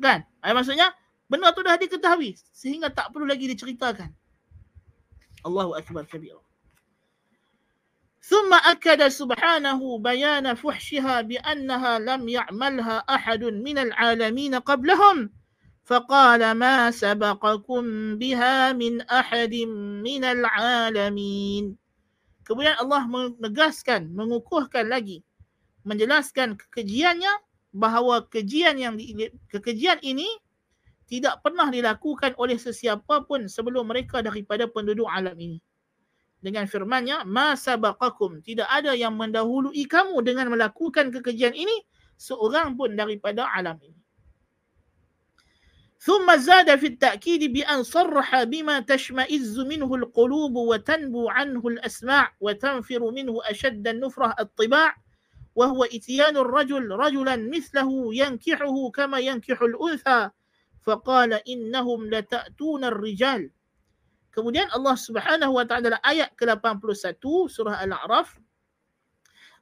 Kan? Ha, maksudnya, benda tu dah diketahui. Sehingga tak perlu lagi diceritakan. Allahu Akbar kabir. ثم أكد سبحانه بيان فحشها بأنها لم يعملها أحد من العالمين قبلهم فقال ما سبقكم بها من أحد من العالمين Kemudian Allah menegaskan, mengukuhkan lagi, menjelaskan kekejiannya bahawa kejian yang di, kekejian ini tidak pernah dilakukan oleh sesiapa pun sebelum mereka daripada penduduk alam ini. Dengan firmannya, ma sabaqakum, tidak ada yang mendahului kamu dengan melakukan kekejian ini seorang pun daripada alam ini. ثم زاد في التأكيد بأن صرح بما تشمئز منه القلوب وتنبو عنه الأسماع وتنفر منه أشد النفرة الطباع وهو إتيان الرجل رجلا مثله ينكحه كما ينكح الأنثى فقال إنهم لتأتون الرجال Kemudian Allah Subhanahu Wa Taala ayat ke-81 surah Al-A'raf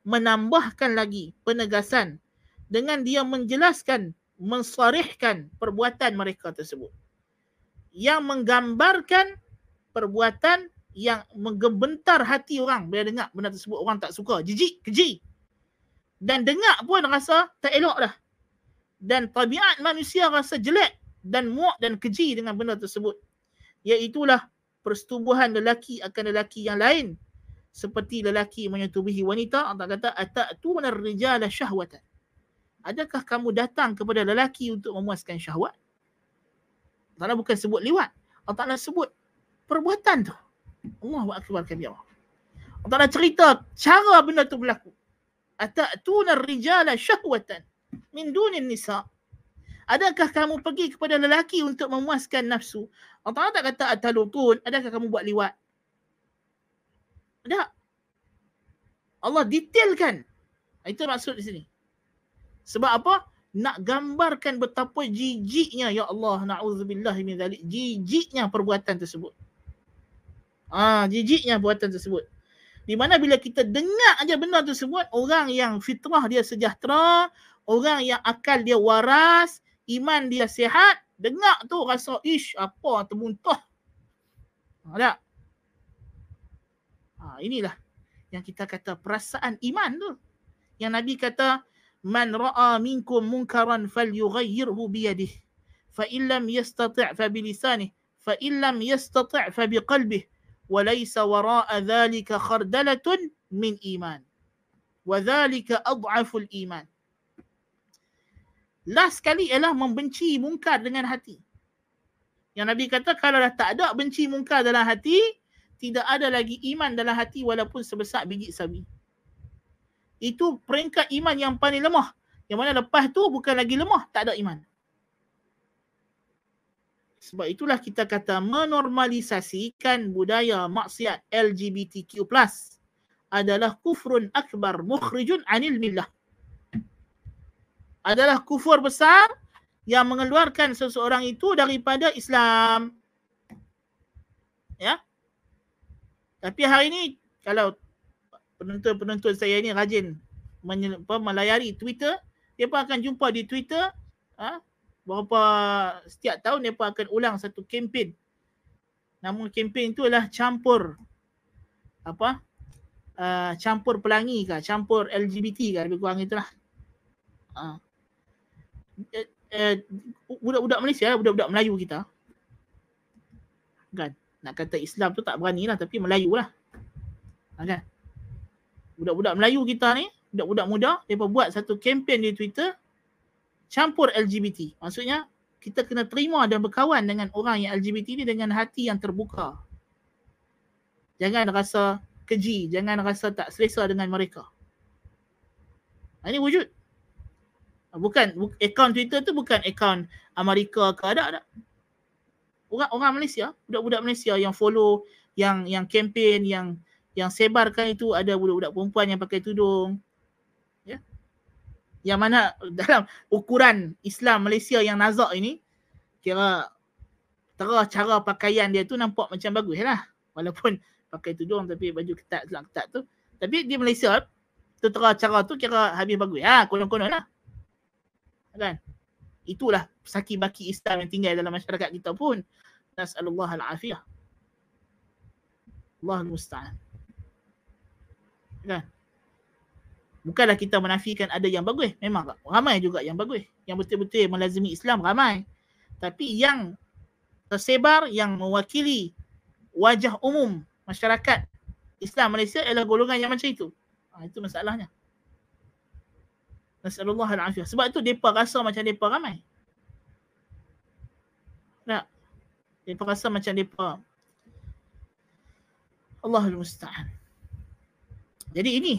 menambahkan lagi penegasan dengan dia menjelaskan mensarihkan perbuatan mereka tersebut. Yang menggambarkan perbuatan yang menggebentar hati orang. Bila dengar benda tersebut orang tak suka. Jijik keji dan dengar pun rasa tak elok dah. Dan tabiat manusia rasa jelek dan muak dan keji dengan benda tersebut. Iaitulah persetubuhan lelaki akan lelaki yang lain. Seperti lelaki menyetubuhi wanita Allah kata atatunar rijala syahwatan Adakah kamu datang kepada lelaki untuk memuaskan syahwat? Allah bukan sebut liwat. Allah Ta'ala sebut perbuatan tu. Allahu Akbar kabir. Allah Ta'ala cerita cara benda tu berlaku. Ata'tuna rijala syahwatan min dunin nisa. Adakah kamu pergi kepada lelaki untuk memuaskan nafsu? Allah Ta'ala tak kata atalutun. Adakah kamu buat liwat? Tak. Allah detailkan. Itu maksud di sini. Sebab apa? Nak gambarkan betapa jijiknya ya Allah na'udzubillah min zalik. Jijiknya perbuatan tersebut. Ah, jijiknya perbuatan tersebut. Di mana bila kita dengar aja benda tersebut, orang yang fitrah dia sejahtera, orang yang akal dia waras, iman dia sihat, dengar tu rasa ish apa termuntah. Ha, Ha, inilah yang kita kata perasaan iman tu. Yang Nabi kata man minkum munkaran falyughayyirhu biyadihi fa in lam yastati' fa bilisanihi fa in lam yastati' fa biqalbihi wa laysa wara'a dhalika khardalatun min iman. Last sekali ialah membenci mungkar dengan hati. Yang Nabi kata kalau dah tak ada benci mungkar dalam hati, tidak ada lagi iman dalam hati walaupun sebesar biji sawi itu peringkat iman yang paling lemah. Yang mana lepas tu bukan lagi lemah, tak ada iman. Sebab itulah kita kata menormalisasikan budaya maksiat LGBTQ+, adalah kufrun akbar mukhrijun anil millah. Adalah kufur besar yang mengeluarkan seseorang itu daripada Islam. Ya. Tapi hari ini kalau penonton-penonton saya ni rajin menye- melayari Twitter, dia akan jumpa di Twitter ha, berapa setiap tahun dia akan ulang satu kempen. Namun kempen itu adalah campur apa? Uh, campur pelangi ke, campur LGBT ke, lebih kurang itulah. Ha. Eh, eh, budak-budak Malaysia, budak-budak Melayu kita. Kan? Nak kata Islam tu tak berani lah, tapi Melayu lah. Ha, kan? Budak-budak Melayu kita ni, budak-budak muda, mereka buat satu kempen di Twitter campur LGBT. Maksudnya kita kena terima dan berkawan dengan orang yang LGBT ni dengan hati yang terbuka. Jangan rasa keji, jangan rasa tak selesa dengan mereka. Ini wujud. Bukan akaun Twitter tu bukan akaun Amerika ke ada ada. Orang orang Malaysia, budak-budak Malaysia yang follow, yang yang kempen, yang yang sebarkan itu ada budak-budak perempuan yang pakai tudung. Ya. Yang mana [laughs] dalam ukuran Islam Malaysia yang nazak ini kira terah cara pakaian dia tu nampak macam bagus lah. Walaupun [laughs] pakai tudung tapi baju ketat selang ketat tu. Tapi di Malaysia tu terah cara tu kira habis bagus. Ha, konon-konon lah kan itulah saki baki Islam yang tinggal dalam masyarakat kita pun nasallallahu alafiyah Allah musta'an kan bukanlah kita menafikan ada yang bagus memang ramai juga yang bagus yang betul-betul melazimi Islam ramai tapi yang tersebar yang mewakili wajah umum masyarakat Islam Malaysia ialah golongan yang macam itu ha, itu masalahnya Nasallallahu al-afiyah. Sebab tu depa rasa macam depa ramai. Tak. Depa rasa macam depa Allahul musta'an. Jadi ini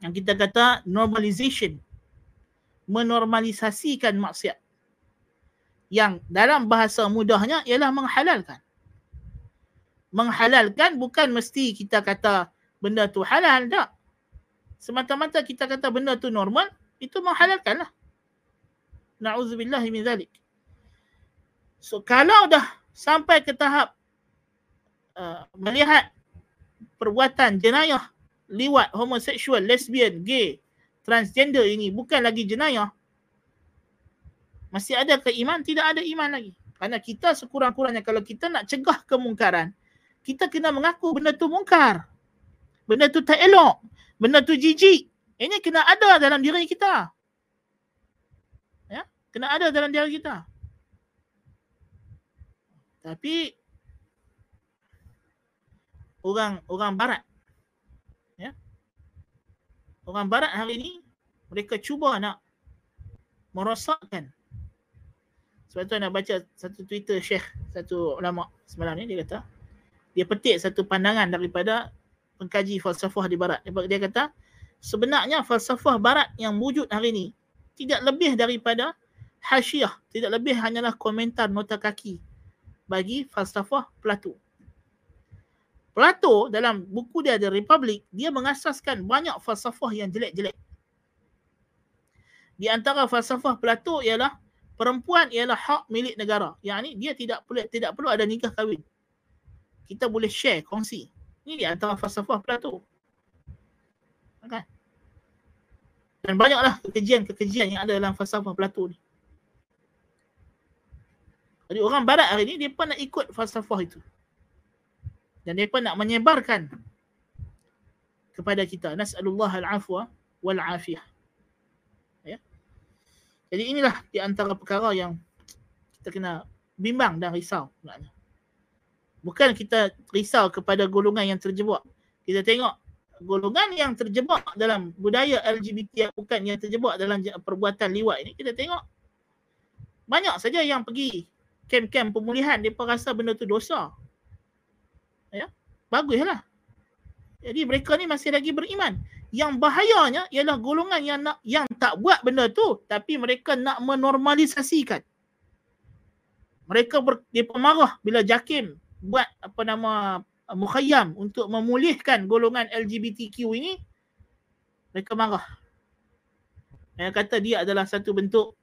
yang kita kata normalization. Menormalisasikan maksiat. Yang dalam bahasa mudahnya ialah menghalalkan. Menghalalkan bukan mesti kita kata benda tu halal. Tak semata-mata kita kata benda tu normal, itu menghalalkan lah. Na'udzubillah min zalik. So kalau dah sampai ke tahap uh, melihat perbuatan jenayah liwat homoseksual, lesbian, gay, transgender ini bukan lagi jenayah, masih ada ke iman? Tidak ada iman lagi. Kerana kita sekurang-kurangnya kalau kita nak cegah kemungkaran, kita kena mengaku benda tu mungkar. Benda tu tak elok benda tu jijik. Ini kena ada dalam diri kita. Ya, kena ada dalam diri kita. Tapi orang orang barat. Orang barat hari ini mereka cuba nak merosakkan sebab tu nak baca satu Twitter Syekh satu ulama semalam ni dia kata dia petik satu pandangan daripada pengkaji falsafah di barat. Dia, dia kata sebenarnya falsafah barat yang wujud hari ini tidak lebih daripada hasyiah, tidak lebih hanyalah komentar nota kaki bagi falsafah Plato. Plato dalam buku dia The Republic, dia mengasaskan banyak falsafah yang jelek-jelek. Di antara falsafah Plato ialah perempuan ialah hak milik negara. Yang ini dia tidak perlu tidak perlu ada nikah kahwin. Kita boleh share, kongsi. Ini di antara falsafah Plato. Kan? Dan banyaklah kekejian-kekejian yang ada dalam falsafah Plato ni. Jadi orang barat hari ni, dia pun nak ikut falsafah itu. Dan pun nak menyebarkan kepada kita. Nas'alullah al-afwa wal-afiyah. Ya? Jadi inilah di antara perkara yang kita kena bimbang dan risau. Maknanya bukan kita risau kepada golongan yang terjebak. Kita tengok golongan yang terjebak dalam budaya LGBT yang bukan yang terjebak dalam perbuatan liwat ini, kita tengok banyak saja yang pergi kem-kem pemulihan, dia rasa benda tu dosa. Ya, baguslah. Jadi mereka ni masih lagi beriman. Yang bahayanya ialah golongan yang nak yang tak buat benda tu tapi mereka nak menormalisasikan. Mereka ber, dia pemarah bila Jakim buat apa nama uh, mukhayyam untuk memulihkan golongan LGBTQ ini mereka marah. Mereka kata dia adalah satu bentuk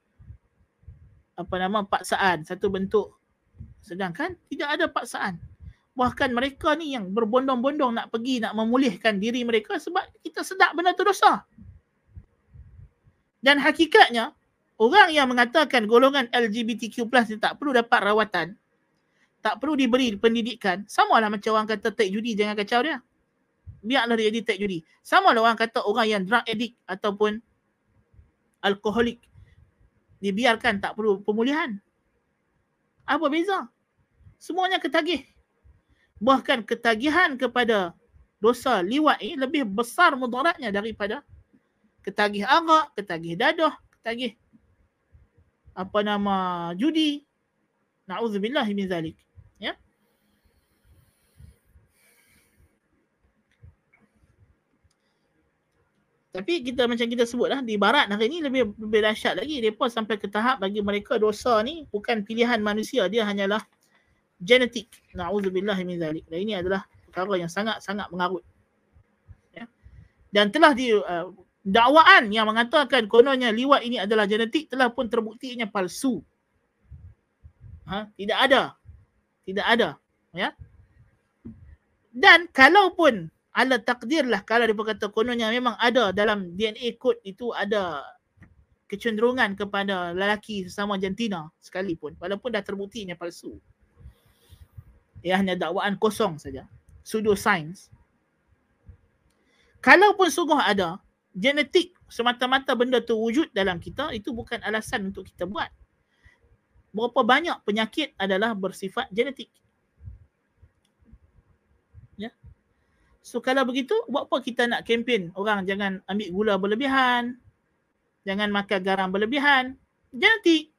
apa nama paksaan, satu bentuk sedangkan tidak ada paksaan. Bahkan mereka ni yang berbondong-bondong nak pergi nak memulihkan diri mereka sebab kita sedap benda tu dosa. Dan hakikatnya orang yang mengatakan golongan LGBTQ+ ni tak perlu dapat rawatan tak perlu diberi pendidikan, sama lah macam orang kata take judi jangan kacau dia. Biarlah dia jadi take judi. Sama lah orang kata orang yang drug addict ataupun alkoholik. Dibiarkan tak perlu pemulihan. Apa beza? Semuanya ketagih. Bahkan ketagihan kepada dosa liwat ini lebih besar mudaratnya daripada ketagih arak, ketagih dadah, ketagih apa nama judi. Nauzubillah min zalik. Ya. Tapi kita macam kita sebutlah di barat hari ni lebih lebih dahsyat lagi. Depa sampai ke tahap bagi mereka dosa ni bukan pilihan manusia, dia hanyalah genetik. Nauzubillah min zalik. Dan ini adalah perkara yang sangat-sangat mengarut. Ya. Dan telah di uh, dakwaan yang mengatakan kononnya liwat ini adalah genetik telah pun terbuktinya palsu. Ha? tidak ada. Tidak ada, ya. Dan kalaupun ala takdir lah kalau dia berkata kononnya memang ada dalam DNA code itu ada kecenderungan kepada lelaki sesama jantina sekalipun walaupun dah terbuktinya palsu. Ia hanya dakwaan kosong saja. Pseudo science. Kalaupun sungguh ada genetik semata-mata benda tu wujud dalam kita itu bukan alasan untuk kita buat. Berapa banyak penyakit adalah bersifat genetik. So kalau begitu, buat apa kita nak kempen orang jangan ambil gula berlebihan, jangan makan garam berlebihan. Genetik.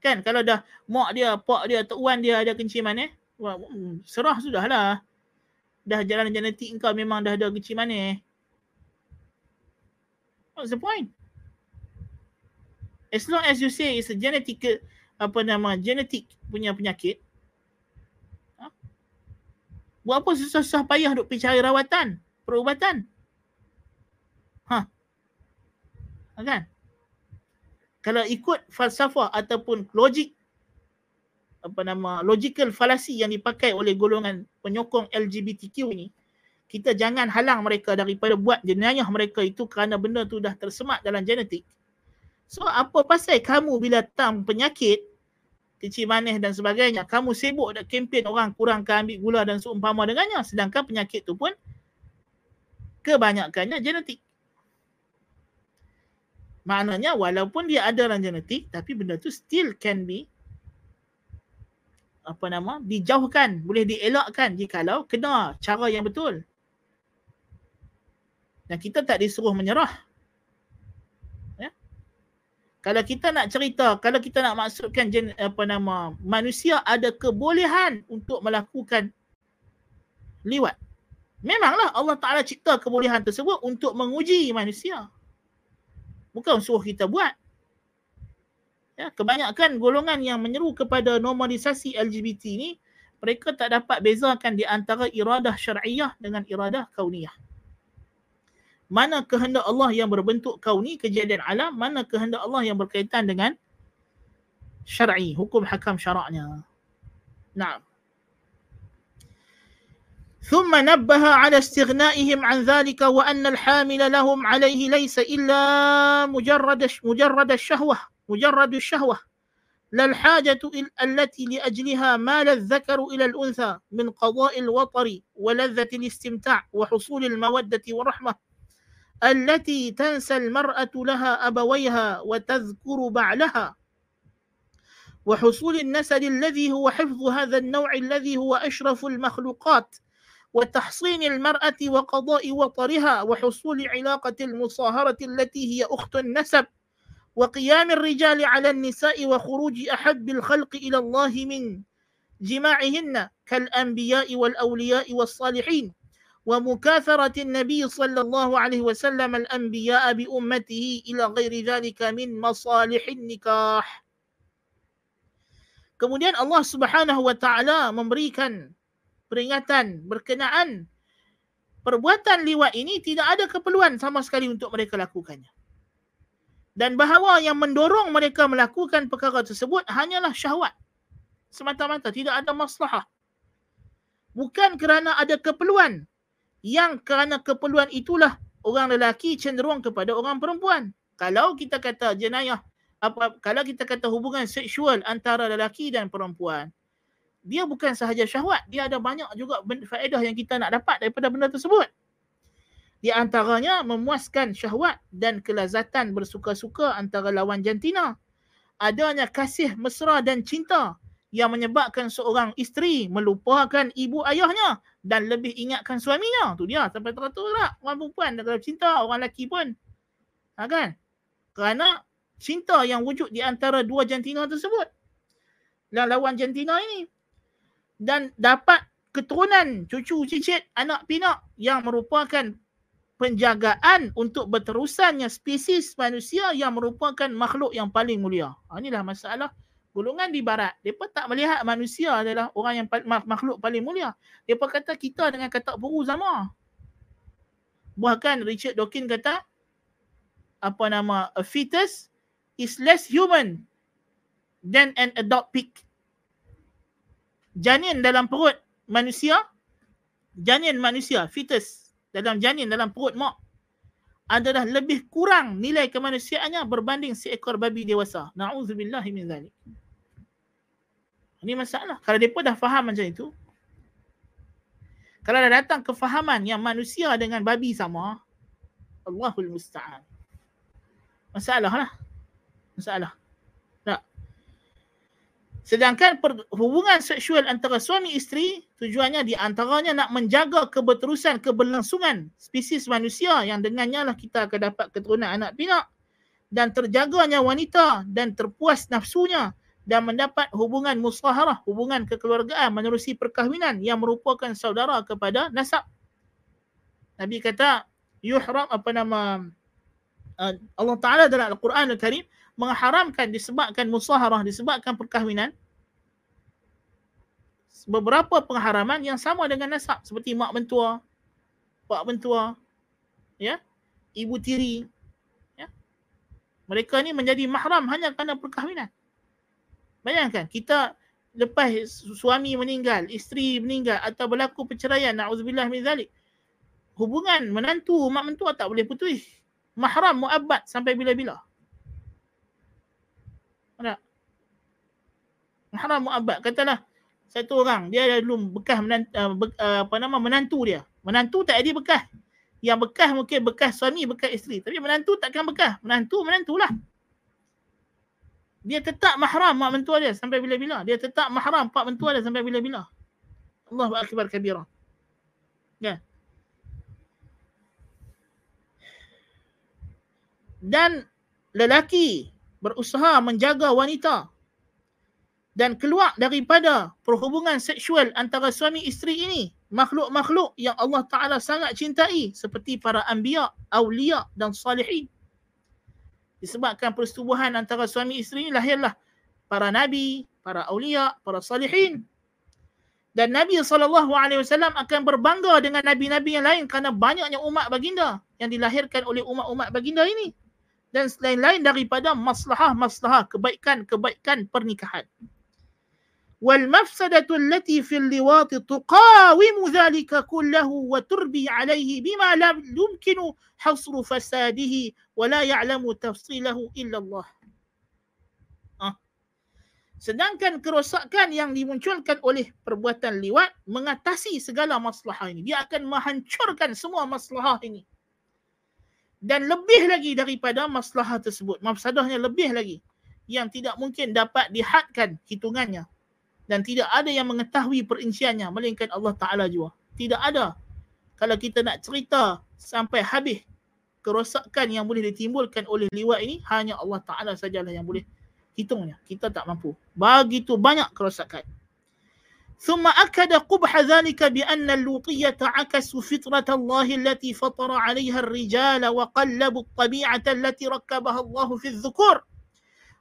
Kan kalau dah mak dia, pak dia, tok wan dia ada kenciman eh, hmm, serah sudahlah. Dah jalan genetik kau memang dah ada kenciman eh. What's the point? As long as you say it's a genetic apa nama genetik punya penyakit, Buat apa susah-susah payah duk pergi cari rawatan, perubatan? Ha. ha. Kan? Kalau ikut falsafah ataupun logik apa nama logical fallacy yang dipakai oleh golongan penyokong LGBTQ ini, kita jangan halang mereka daripada buat jenayah mereka itu kerana benda tu dah tersemat dalam genetik. So apa pasal kamu bila tam penyakit kecil manis dan sebagainya. Kamu sibuk nak kempen orang kurangkan ambil gula dan seumpama dengannya. Sedangkan penyakit tu pun kebanyakannya genetik. Maknanya walaupun dia ada dalam genetik tapi benda tu still can be apa nama dijauhkan, boleh dielakkan jikalau kena cara yang betul. Dan kita tak disuruh menyerah kalau kita nak cerita, kalau kita nak maksudkan jen, apa nama manusia ada kebolehan untuk melakukan liwat. Memanglah Allah Taala cipta kebolehan tersebut untuk menguji manusia. Bukan suruh kita buat. Ya, kebanyakan golongan yang menyeru kepada normalisasi LGBT ini mereka tak dapat bezakan di antara iradah syar'iyah dengan iradah kauniyah. Mana kehendak Allah yang berbentuk kauni kejadian alam mana kehendak Allah yang berkaitan dengan syar'i hukum hakam syaraknya. Na'am ثم نبه على استغنائهم عن ذلك وأن الحامل لهم عليه ليس إلا مجرد مجرد الشهوة مجرد الشهوة. لا الحاجة التي لأجلها مال الذكر إلى الأنثى من قضاء الوطر ولذة الاستمتاع وحصول المودة والرحمة. التي تنسى المرأة لها أبويها وتذكر بعلها. وحصول النسل الذي هو حفظ هذا النوع الذي هو أشرف المخلوقات. وتحصين المرأة وقضاء وطرها وحصول علاقة المصاهرة التي هي أخت النسب وقيام الرجال على النساء وخروج أحب الخلق إلى الله من جماعهن كالأنبياء والأولياء والصالحين ومكاثرة النبي صلى الله عليه وسلم الأنبياء بأمته إلى غير ذلك من مصالح النكاح. Kemudian Allah Subhanahu wa taala memberikan peringatan berkenaan perbuatan liwat ini tidak ada keperluan sama sekali untuk mereka lakukannya. Dan bahawa yang mendorong mereka melakukan perkara tersebut hanyalah syahwat. Semata-mata tidak ada maslahah. Bukan kerana ada keperluan yang kerana keperluan itulah orang lelaki cenderung kepada orang perempuan. Kalau kita kata jenayah apa kalau kita kata hubungan seksual antara lelaki dan perempuan dia bukan sahaja syahwat, dia ada banyak juga faedah yang kita nak dapat daripada benda tersebut. Di antaranya memuaskan syahwat dan kelazatan bersuka-suka antara lawan jantina. Adanya kasih mesra dan cinta yang menyebabkan seorang isteri melupakan ibu ayahnya dan lebih ingatkan suaminya. Tu dia sampai teratur tak orang perempuan kalau cinta orang lelaki pun. Ha kan? Kerana cinta yang wujud di antara dua jantina tersebut. Dan lawan jantina ini. Dan dapat keturunan cucu cicit anak pinak yang merupakan penjagaan untuk berterusannya spesies manusia yang merupakan makhluk yang paling mulia. Ha, inilah masalah golongan di barat. Mereka tak melihat manusia adalah orang yang makhluk paling mulia. Mereka kata kita dengan kata buru sama. Bahkan Richard Dawkins kata apa nama a fetus is less human than an adult pig. Janin dalam perut manusia, janin manusia, fetus dalam janin dalam perut mak adalah lebih kurang nilai kemanusiaannya berbanding seekor babi dewasa. Na'udzubillah min zalik. Ini masalah. Kalau mereka dah faham macam itu, kalau dah datang kefahaman yang manusia dengan babi sama, Allahul Musta'an. Masalah lah. Masalah. Sedangkan hubungan seksual antara suami isteri tujuannya di antaranya nak menjaga keberterusan keberlangsungan spesies manusia yang dengannya lah kita akan dapat keturunan anak pinak dan terjaganya wanita dan terpuas nafsunya dan mendapat hubungan musaharah, hubungan kekeluargaan menerusi perkahwinan yang merupakan saudara kepada nasab. Nabi kata yuhram apa nama uh, Allah Taala dalam Al-Quran Al-Karim mengharamkan disebabkan musaharah disebabkan perkahwinan beberapa pengharaman yang sama dengan nasab seperti mak mentua, pak mentua, ya, ibu tiri, ya. Mereka ni menjadi mahram hanya kerana perkahwinan. Bayangkan kita lepas suami meninggal, isteri meninggal atau berlaku perceraian, na'udzubillah min zalik. Hubungan menantu, mak mentua tak boleh putus. Mahram muabbad sampai bila-bila. Tak? Mahram muabbad. Katalah satu orang dia dulu bekas menantu, uh, be, uh, apa nama menantu dia. Menantu tak ada bekas. Yang bekas mungkin bekas suami, bekas isteri. Tapi menantu takkan bekas. Menantu, menantulah. Dia tetap mahram mak mentua dia sampai bila-bila. Dia tetap mahram pak mentua dia sampai bila-bila. Allahu akbar kabira. Ya. Dan lelaki berusaha menjaga wanita dan keluar daripada perhubungan seksual antara suami isteri ini makhluk-makhluk yang Allah Taala sangat cintai seperti para anbiya, awliya dan salihin. Disebabkan persetubuhan antara suami isteri ini lahirlah para nabi, para awliya, para salihin. Dan Nabi SAW akan berbangga dengan nabi-nabi yang lain kerana banyaknya umat baginda yang dilahirkan oleh umat-umat baginda ini. Dan selain-lain daripada maslahah-maslahah kebaikan-kebaikan pernikahan. والمفسدة التي في اللواط تقاوم ذلك كله وتربي عليه بما لا يمكن حصر فساده ولا يعلم تفصيله إلا الله Sedangkan kerosakan yang dimunculkan oleh perbuatan liwat mengatasi segala masalah ini. Dia akan menghancurkan semua masalah ini. Dan lebih lagi daripada masalah tersebut. Mafsadahnya lebih lagi. Yang tidak mungkin dapat dihadkan hitungannya dan tidak ada yang mengetahui perinciannya melainkan Allah Taala jua. Tidak ada. Kalau kita nak cerita sampai habis kerosakan yang boleh ditimbulkan oleh liwat ini hanya Allah Taala sajalah yang boleh hitungnya. Kita tak mampu. Begitu banyak kerosakan. ثم أكد قبح ذلك بأن اللوطية عكسوا فطرة الله التي فطر عليها الرجال وقلبوا الطبيعة التي ركبها الله في الذكور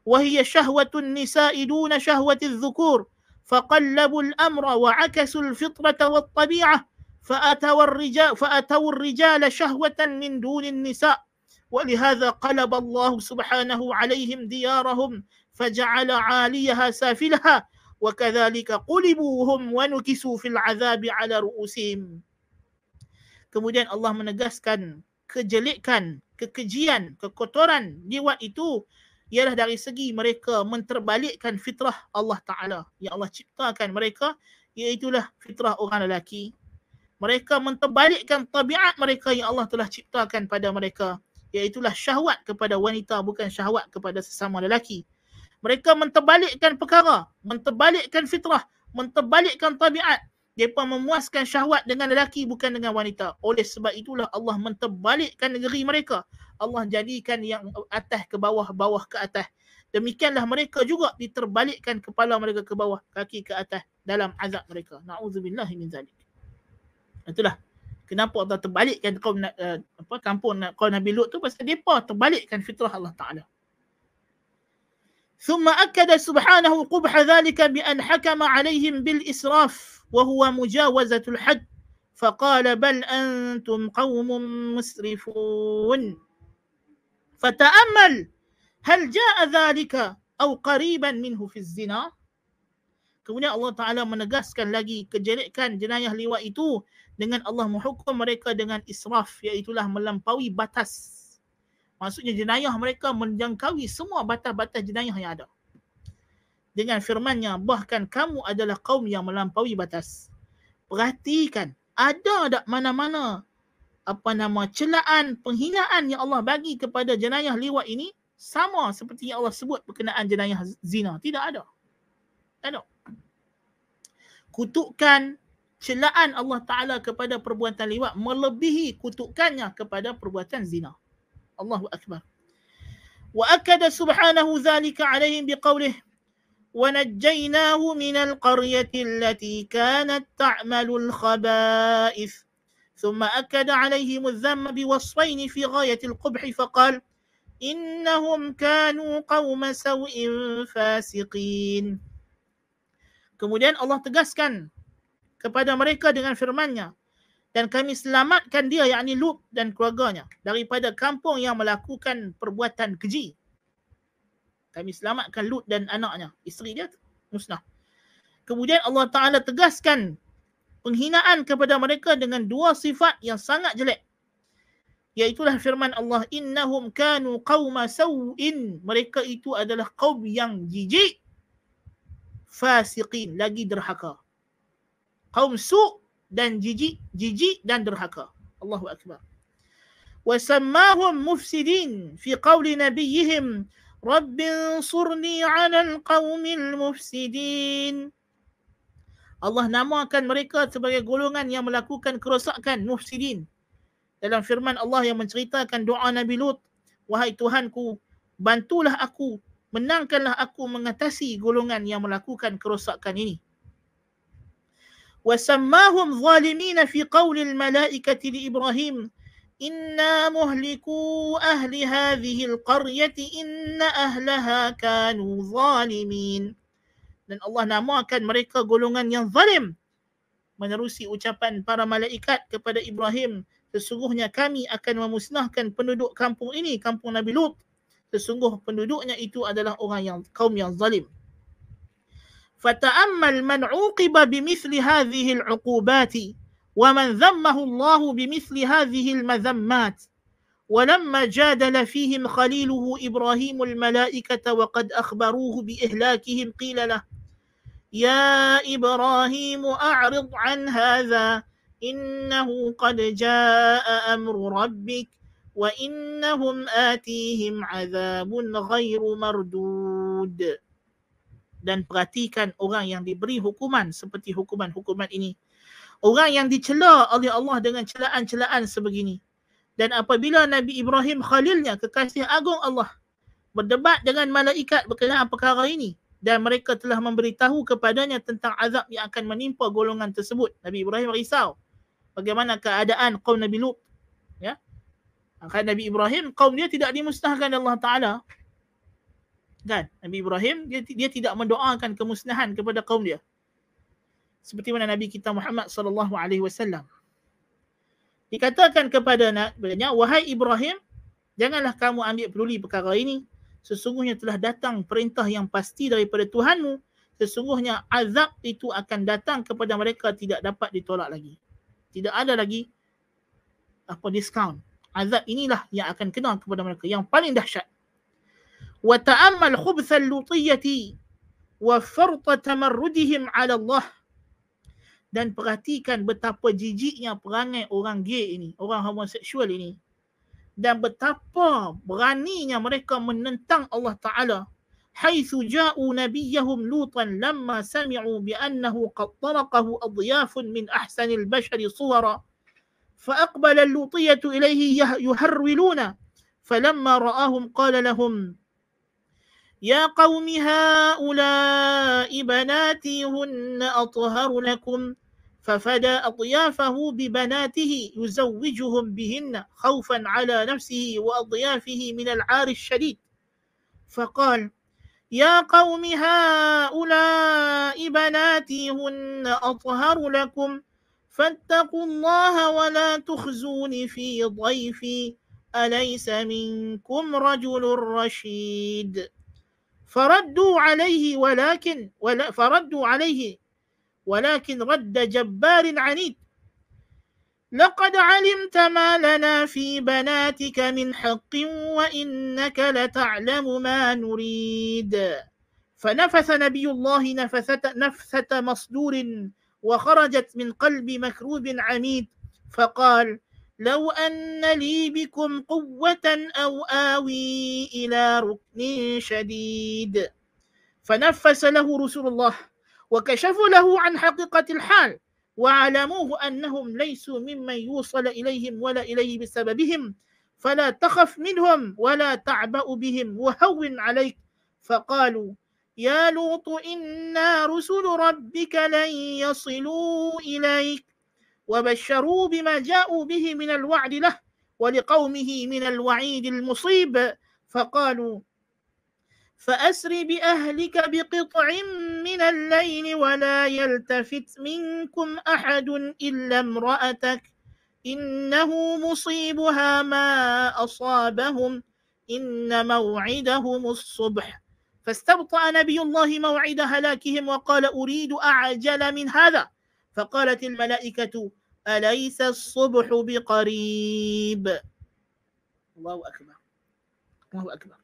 وهي شهوة النساء دون شهوة الذكور فقلبوا الأمر وعكسوا الفطرة والطبيعة فأتوا الرجال, فأتوا الرجال شهوة من دون النساء ولهذا قلب الله سبحانه عليهم ديارهم فجعل عاليها سافلها وكذلك قلبوا هم ونكسوا في العذاب على رؤوسهم Kemudian Allah menegaskan kejelekan, kekejian, kekotoran liwat itu ialah dari segi mereka menterbalikkan fitrah Allah Ta'ala yang Allah ciptakan mereka iaitulah fitrah orang lelaki. Mereka menterbalikkan tabiat mereka yang Allah telah ciptakan pada mereka iaitulah syahwat kepada wanita bukan syahwat kepada sesama lelaki. Mereka menterbalikkan perkara, menterbalikkan fitrah, menterbalikkan tabiat Mereka memuaskan syahwat dengan lelaki bukan dengan wanita. Oleh sebab itulah Allah menterbalikkan negeri mereka. Allah jadikan yang atas ke bawah, bawah ke atas. Demikianlah mereka juga diterbalikkan kepala mereka ke bawah, kaki ke atas dalam azab mereka. Na'udzubillah min zalik. Itulah kenapa Allah terbalikkan kaum uh, apa kampung kaum Nabi Lut tu pasal depa terbalikkan fitrah Allah Taala. ثم أكد سبحانه قبح ذلك بأن حكم عليهم بالإسراف وهو مجاوزة الحد فقال بل أنتم قوم مسرفون فتأمل هل جاء ذلك أو قريبا منه في الزنا Kemudian Allah Ta'ala menegaskan lagi kejelekan jenayah liwat itu dengan Allah menghukum mereka dengan israf iaitulah melampaui batas. Maksudnya jenayah mereka menjangkaui semua batas-batas jenayah yang ada dengan firmannya bahkan kamu adalah kaum yang melampaui batas. Perhatikan, ada tak mana-mana apa nama celaan, penghinaan yang Allah bagi kepada jenayah liwat ini sama seperti yang Allah sebut berkenaan jenayah zina. Tidak ada. Tak ada. Kutukan celaan Allah Ta'ala kepada perbuatan liwat melebihi kutukannya kepada perbuatan zina. الله أكبر. وأكد سبحانه ذلك عليهم بقوله ونجيناه من القرية التي كانت تعمل الخبائث ثم أكد عليهم الذم بوصفين في غاية القبح فقال إنهم كانوا قوم سوء فاسقين Kemudian Allah tegaskan kepada mereka dengan firman-Nya dan kami selamatkan dia yakni Lut dan keluarganya daripada kampung yang melakukan perbuatan keji kami selamatkan Lut dan anaknya. Isteri dia musnah. Kemudian Allah Ta'ala tegaskan penghinaan kepada mereka dengan dua sifat yang sangat jelek. Iaitulah firman Allah, Innahum kanu qawma saw'in. Mereka itu adalah kaum yang jijik. Fasiqin, lagi derhaka. Kaum su' dan jijik, jijik dan derhaka. Allahu Akbar. وسماهم مفسدين في قول نبيهم رب انصرني على القوم المفسدين Allah namakan mereka sebagai golongan yang melakukan kerosakan mufsidin. Dalam firman Allah yang menceritakan doa Nabi Lut, wahai Tuhanku, bantulah aku, menangkanlah aku mengatasi golongan yang melakukan kerosakan ini. وسماهم ظالمين في قول الملائكة لإبراهيم إنا مهلكو أهل هذه القرية إن أهلها كانوا ظالمين dan Allah namakan mereka golongan yang zalim menerusi ucapan para malaikat kepada Ibrahim sesungguhnya kami akan memusnahkan penduduk kampung ini kampung Nabi Lut sesungguh penduduknya itu adalah orang yang kaum yang zalim فتأمل من عوقب بمثل هذه العقوبات ومن ذمه الله بمثل هذه المذمات. ولما جادل فيهم خليله إبراهيم الملائكة وقد أخبروه بإهلاكهم قيل له يا إبراهيم أعرض عن هذا إنه قد جاء أمر ربك وإنهم آتيهم عذاب غير مردود. Dan perhatikan orang yang diberi hukuman seperti hukuman-hukuman ini orang yang dicela oleh Allah dengan celaan-celaan sebegini. Dan apabila Nabi Ibrahim Khalilnya, kekasih agung Allah, berdebat dengan malaikat berkenaan perkara ini dan mereka telah memberitahu kepadanya tentang azab yang akan menimpa golongan tersebut. Nabi Ibrahim risau bagaimana keadaan kaum Nabi Lut. Ya. Akan Nabi Ibrahim, kaum dia tidak dimusnahkan Allah Ta'ala. Kan? Nabi Ibrahim, dia, dia tidak mendoakan kemusnahan kepada kaum dia seperti mana Nabi kita Muhammad sallallahu alaihi wasallam. Dikatakan kepada Nabi, wahai Ibrahim, janganlah kamu ambil peduli perkara ini. Sesungguhnya telah datang perintah yang pasti daripada Tuhanmu. Sesungguhnya azab itu akan datang kepada mereka tidak dapat ditolak lagi. Tidak ada lagi apa diskaun. Azab inilah yang akan kena kepada mereka yang paling dahsyat. وتأمل خبث اللوطية وفرط تمردهم على الله dan perhatikan betapa jijiknya perangai orang gay ini, orang homoseksual ini dan betapa beraninya mereka menentang Allah Taala haitsu ja'u nabiyyahum lutan lamma sami'u bi annahu qad taraqahu adyafun min ahsanil bashari suwara فأقبل اللوطية إليه يهرولون فلما رآهم قال لهم يا قوم هؤلاء بناتي هن أطهر لكم ففدى أضيافه ببناته يزوجهم بهن خوفا على نفسه وأضيافه من العار الشديد. فقال يا قوم هؤلاء بناتي هن أطهر لكم فاتقوا الله ولا تخزون في ضيفي أليس منكم رجل رشيد. فردوا عليه ولكن ولا فردوا عليه ولكن رد جبار عنيد. لقد علمت ما لنا في بناتك من حق وإنك لتعلم ما نريد. فنفث نبي الله نفثة, نفثة مصدور وخرجت من قلب مكروب عميد فقال لو أن لي بكم قوة أو آوي إلى ركن شديد. فنفس له رسول الله وكشفوا له عن حقيقة الحال وعلموه أنهم ليسوا ممن يوصل إليهم ولا إليه بسببهم. فلا تخف منهم ولا تعبأ بهم وهون عليك. فقالوا يا لوط إنا رسل ربك لن يصلوا إليك. وبشروا بما جاءوا به من الوعد له ولقومه من الوعيد المصيب. فقالوا فأسر بأهلك بقطع من الليل ولا يلتفت منكم أحد إلا امرأتك. إنه مصيبها ما أصابهم. إن موعدهم الصبح. فاستبطأ نبي الله موعد هلاكهم وقال أريد أعجل من هذا. فقالت الملائكة أليس الصبح بقريب الله أكبر الله أكبر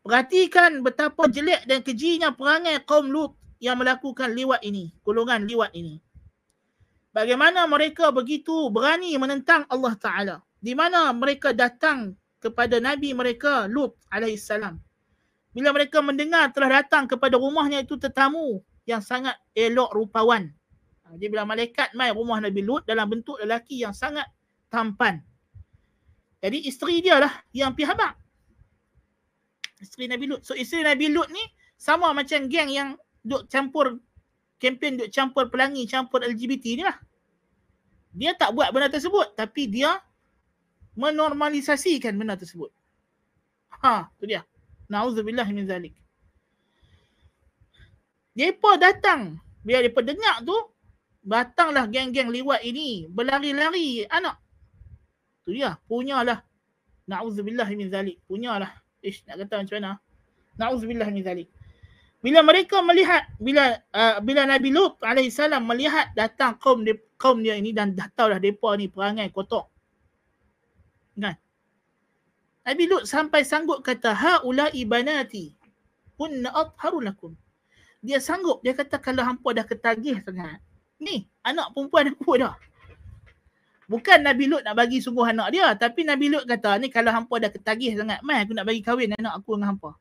Perhatikan betapa jelek dan kejinya perangai kaum Lut yang melakukan liwat ini, golongan liwat ini. Bagaimana mereka begitu berani menentang Allah Ta'ala. Di mana mereka datang kepada Nabi mereka Lut alaihissalam. Bila mereka mendengar telah datang kepada rumahnya itu tetamu yang sangat elok rupawan. Ha, jadi bila malaikat mai rumah Nabi Lut dalam bentuk lelaki yang sangat tampan. Jadi isteri dia lah yang pihabak isteri Nabi Lut. So isteri Nabi Lut ni sama macam geng yang duk campur kempen duk campur pelangi, campur LGBT ni lah. Dia tak buat benda tersebut tapi dia menormalisasikan benda tersebut. Ha, tu dia. Nauzubillah min zalik. Depa datang. Bila depa dengar tu, datanglah geng-geng liwat ini berlari-lari anak. Tu dia, punyalah. Nauzubillah min zalik. Punyalah. Ish, nak kata macam mana? Na'udzubillah min zalik. Bila mereka melihat, bila uh, bila Nabi Lut AS melihat datang kaum dia, kaum dia ini dan dah tahu dah mereka ni perangai kotor. Kan? Nabi Lut sampai sanggup kata, Ha'ula ibanati hunna atharu lakum. Dia sanggup, dia kata kalau hampa dah ketagih sangat. Ni, anak perempuan aku dah. Bukan Nabi Lut nak bagi sungguh anak dia. Tapi Nabi Lut kata ni kalau hampa dah ketagih sangat. Mai aku nak bagi kahwin anak aku dengan hampa.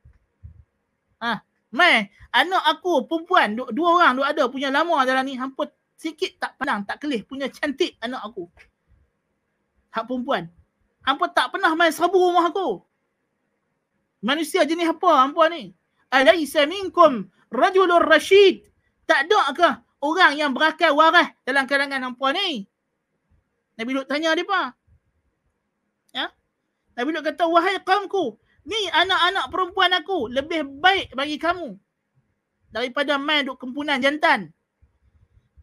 Ha, mai anak aku perempuan dua, dua orang dua ada punya lama dalam ni. Hampa sikit tak pandang, tak kelih. Punya cantik anak aku. Hak perempuan. Hampa tak pernah main serbu rumah aku. Manusia jenis apa hampa ni? Alaysa minkum rajulur rashid. Tak ada ke orang yang berakal waras dalam kalangan hampa ni? Nabi Lut tanya dia apa? Ya? Nabi Lut kata, wahai kaumku, ni anak-anak perempuan aku lebih baik bagi kamu daripada main duk kempunan jantan.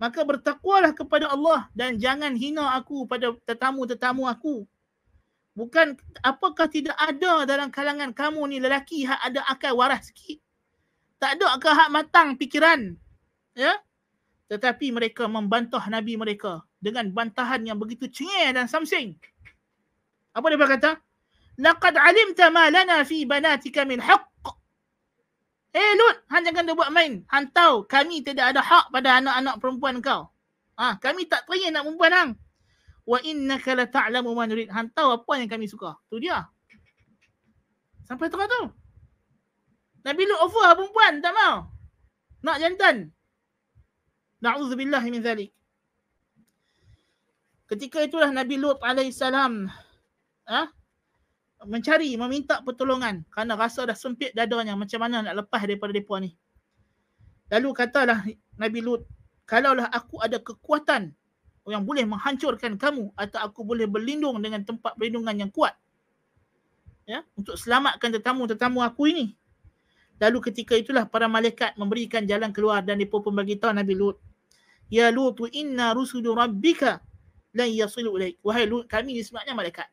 Maka bertakwalah kepada Allah dan jangan hina aku pada tetamu-tetamu aku. Bukan apakah tidak ada dalam kalangan kamu ni lelaki hak ada akal waras sikit? Tak ada ke hak matang fikiran? Ya? Tetapi mereka membantah Nabi mereka dengan bantahan yang begitu cengih dan samsing. Apa dia berkata? Laqad alimta ma lana fi banatika min haqq. Eh Lut, hang jangan dia buat main. Hang tahu kami tidak ada hak pada anak-anak perempuan kau. Ha, kami tak teringin nak perempuan hang. Wa innaka la ta'lamu ma nurid. Hang tahu apa yang kami suka. Tu dia. Sampai tengah tu. Nabi Lut offer perempuan, tak mau. Nak jantan. Na'udzubillah min zalik. Ketika itulah Nabi Lut alaihissalam ha? mencari, meminta pertolongan kerana rasa dah sempit dadanya macam mana nak lepas daripada mereka ni. Lalu katalah Nabi Lut, kalaulah aku ada kekuatan yang boleh menghancurkan kamu atau aku boleh berlindung dengan tempat perlindungan yang kuat ya untuk selamatkan tetamu-tetamu aku ini lalu ketika itulah para malaikat memberikan jalan keluar dan mereka pun bagi tahu Nabi Lut ya Lut inna rusulu rabbika lan yasilu ilaik. Wahai Lut kami ni sebenarnya malaikat.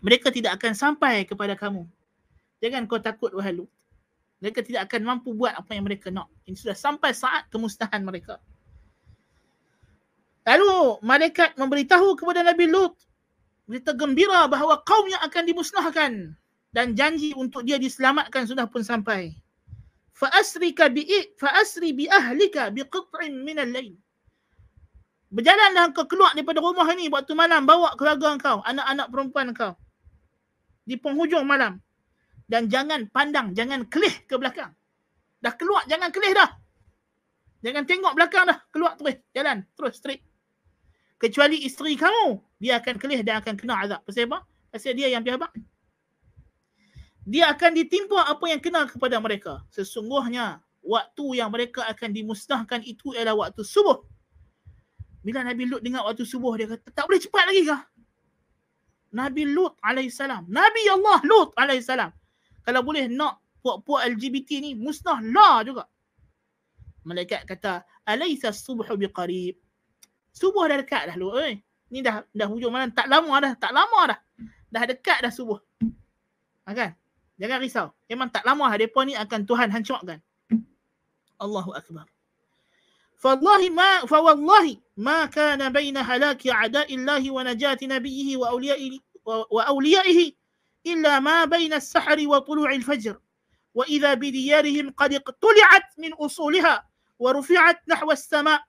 Mereka tidak akan sampai kepada kamu. Jangan kau takut wahai Lut. Mereka tidak akan mampu buat apa yang mereka nak. Ini sudah sampai saat kemusnahan mereka. Lalu malaikat memberitahu kepada Nabi Lut berita gembira bahawa kaumnya akan dimusnahkan dan janji untuk dia diselamatkan sudah pun sampai. Fa asrika bi fa asri bi ahlika bi qit'in min al-lail. Berjalanlah kau keluar daripada rumah ini waktu malam bawa keluarga kau, anak-anak perempuan kau. Di penghujung malam. Dan jangan pandang, jangan kelih ke belakang. Dah keluar, jangan kelih dah. Jangan tengok belakang dah. Keluar terus. Jalan. Terus straight kecuali isteri kamu dia akan kelih dan akan kena azab pasal apa pasal dia yang pihak dia akan ditimpa apa yang kena kepada mereka sesungguhnya waktu yang mereka akan dimusnahkan itu ialah waktu subuh bila Nabi Lut dengar waktu subuh dia kata tak boleh cepat lagi kah Nabi Lut alaihissalam Nabi Allah Lut alaihissalam kalau boleh nak puak-puak LGBT ni musnah lah juga malaikat kata alaysa subhu biqarib Subuh dah dekat dah lu. Eh. Ni dah dah hujung malam. Tak lama dah. Tak lama dah. Dah dekat dah subuh. Ha, kan? Jangan risau. Memang tak lama. Mereka ni akan Tuhan hancurkan. Allahu Akbar. فالله ما فوالله ما كان بين هلاك أعداء الله ونجاة نبيه وأوليائه وأوليائه إلا ما بين السحر وطلوع الفجر وإذا بديارهم قد اقتلعت من أصولها ورفعت نحو السماء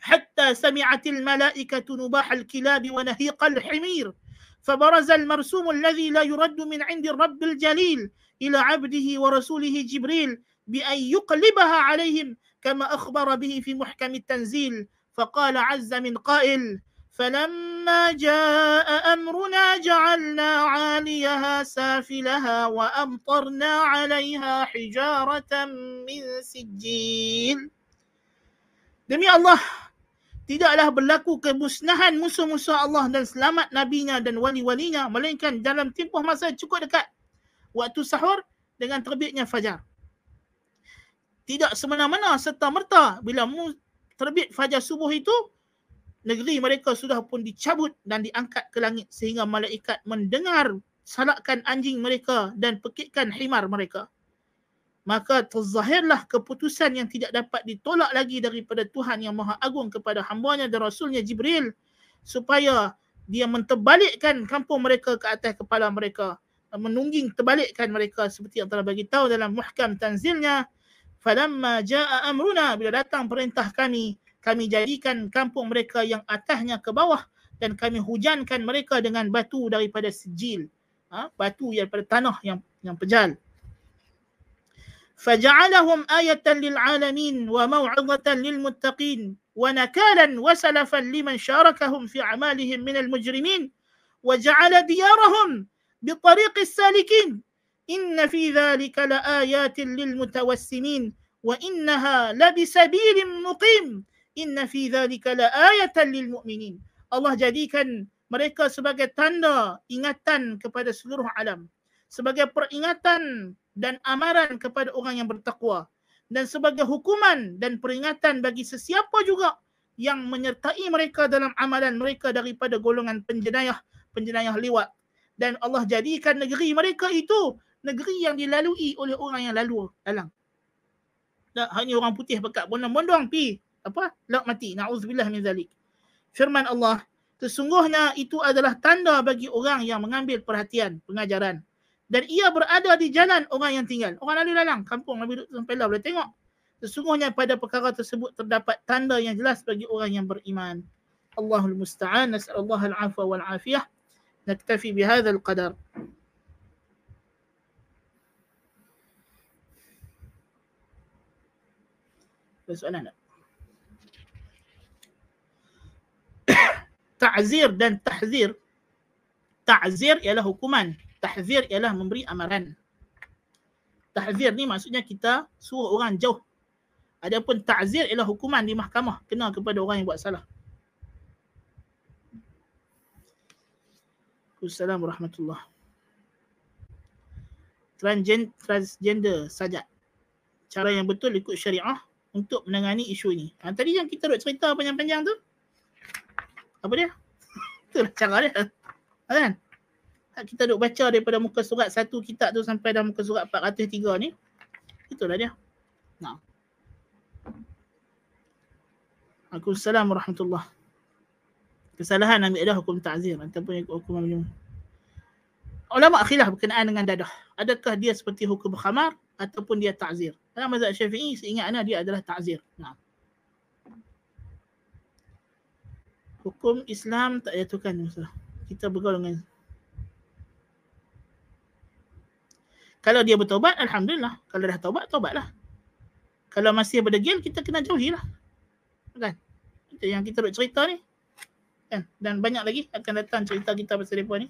حتى سمعت الملائكة نباح الكلاب ونهيق الحمير فبرز المرسوم الذي لا يرد من عند الرب الجليل إلى عبده ورسوله جبريل بأن يقلبها عليهم كما أخبر به في محكم التنزيل. فقال عز من قائل فلما جاء أمرنا جعلنا عاليها سافلها وأمطرنا عليها حجارة من سجيل. Demi Allah, tidaklah berlaku kemusnahan musuh-musuh Allah dan selamat nabinya dan wali-walinya melainkan dalam tempoh masa cukup dekat waktu sahur dengan terbitnya fajar. Tidak semena-mena serta merta bila terbit fajar subuh itu negeri mereka sudah pun dicabut dan diangkat ke langit sehingga malaikat mendengar salakkan anjing mereka dan pekikkan himar mereka maka terzahirlah keputusan yang tidak dapat ditolak lagi daripada Tuhan yang Maha Agung kepada hambanya dan Rasulnya Jibril. Supaya dia menterbalikkan kampung mereka ke atas kepala mereka. Menungging terbalikkan mereka seperti yang telah bagi tahu dalam muhkam tanzilnya. Falamma jaa amruna bila datang perintah kami kami jadikan kampung mereka yang atasnya ke bawah dan kami hujankan mereka dengan batu daripada sijil. Ha? batu daripada tanah yang yang pejal فجعلهم آية للعالمين وموعظة للمتقين ونكالا وسلفا لمن شاركهم في أعمالهم من المجرمين وجعل ديارهم بطريق السالكين إن في ذلك لآيات للمتوسمين وإنها لبسبيل مقيم إن في ذلك لآية للمؤمنين الله jadikan mereka sebagai tanda ingatan kepada seluruh alam sebagai peringatan dan amaran kepada orang yang bertakwa. Dan sebagai hukuman dan peringatan bagi sesiapa juga yang menyertai mereka dalam amalan mereka daripada golongan penjenayah penjenayah liwat dan Allah jadikan negeri mereka itu negeri yang dilalui oleh orang yang lalu dalam tak hanya orang putih pekat bondong-bondong pi apa? Lak mati. Naudzubillah min zalik. Firman Allah sesungguhnya itu adalah tanda bagi orang yang mengambil perhatian pengajaran dan ia berada di jalan orang yang tinggal. Orang lalu lalang, kampung Nabi Duduk Sempela boleh tengok. Sesungguhnya pada perkara tersebut terdapat tanda yang jelas bagi orang yang beriman. Allahul Musta'an, Nasa'ala Allah al-Afwa wal-Afiyah, naktafi bihada al-Qadar. Ada soalan tak? [coughs] ta'zir dan tahzir. Ta'zir ialah hukuman. Tahzir ialah memberi amaran. Tahzir ni maksudnya kita suruh orang jauh. Adapun ta'zir ialah hukuman di mahkamah kena kepada orang yang buat salah. Assalamualaikum warahmatullahi transgender saja. Cara yang betul ikut syariah untuk menangani isu ini. Ha, tadi yang kita duk cerita panjang-panjang tu, apa dia? [laughs] Itulah cara dia. Ha, kan? Kita duk baca daripada muka surat satu kitab tu sampai dah muka surat 403 ni. Itulah dia. Nah. Waalaikumsalam warahmatullahi Kesalahan ambil dah hukum ta'zir ataupun hukum majmum ulama khilaf berkenaan dengan dadah. Adakah dia seperti hukum khamar ataupun dia ta'zir? Dalam mazhab Syafi'i seingat ana dia adalah ta'zir. Nah. Hukum Islam tak jatuhkan. Kita bergaul dengan Kalau dia bertobat, Alhamdulillah. Kalau dah taubat, taubatlah. Kalau masih berdegil, kita kena jauhilah. Kan? Itu yang kita nak cerita ni. Kan? Dan banyak lagi akan datang cerita kita pasal mereka ni.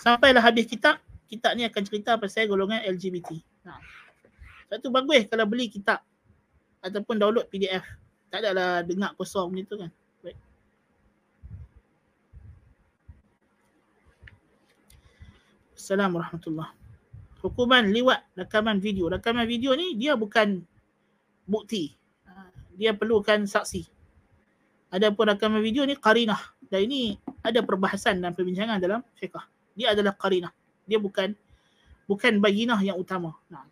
Sampailah habis kitab, kitab ni akan cerita pasal golongan LGBT. Ha. Sebab tu bagus kalau beli kitab ataupun download PDF. Tak adalah dengar kosong gitu kan. Baik. Assalamualaikum warahmatullahi Hukuman liwat rakaman video. Rakaman video ni dia bukan bukti. Ha, dia perlukan saksi. Adapun rakaman video ni qarinah. Dan ini ada perbahasan dan perbincangan dalam fiqah dia adalah qarinah. Dia bukan bukan bayinah yang utama. Nah.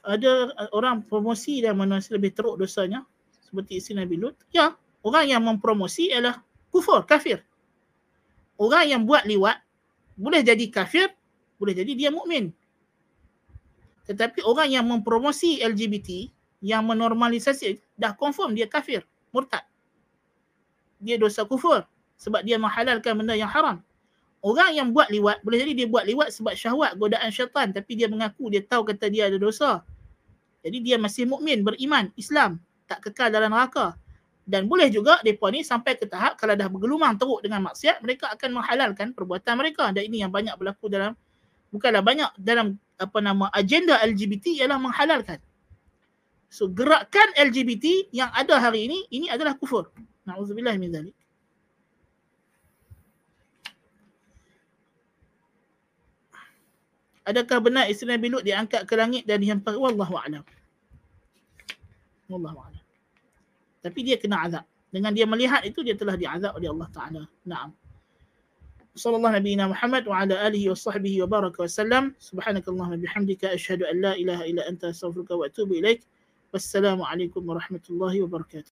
Ada orang promosi dan manusia lebih teruk dosanya seperti isteri Nabi Lut. Ya, orang yang mempromosi ialah kufur, kafir. Orang yang buat liwat boleh jadi kafir, boleh jadi dia mukmin. Tetapi orang yang mempromosi LGBT yang menormalisasi dah confirm dia kafir, murtad dia dosa kufur sebab dia menghalalkan benda yang haram. Orang yang buat liwat, boleh jadi dia buat liwat sebab syahwat, godaan syaitan tapi dia mengaku dia tahu kata dia ada dosa. Jadi dia masih mukmin, beriman, Islam, tak kekal dalam neraka. Dan boleh juga mereka ni sampai ke tahap kalau dah bergelumang teruk dengan maksiat, mereka akan menghalalkan perbuatan mereka. Dan ini yang banyak berlaku dalam, bukanlah banyak dalam apa nama agenda LGBT ialah menghalalkan. So gerakan LGBT yang ada hari ini, ini adalah kufur. Na'udzubillah min dhalik. Adakah benar isteri Nabi Lut diangkat ke langit dan dihempar? Wallahu a'lam. Wallahu a'lam. Tapi dia kena azab. Dengan dia melihat itu dia telah diazab oleh Allah Taala. Naam. Sallallahu Nabi Muhammad wa ala alihi wa sahbihi wa baraka wa sallam. Subhanakallahumma bihamdika asyhadu an la ilaha illa anta astaghfiruka wa atubu ilaik. Wassalamualaikum warahmatullahi wabarakatuh.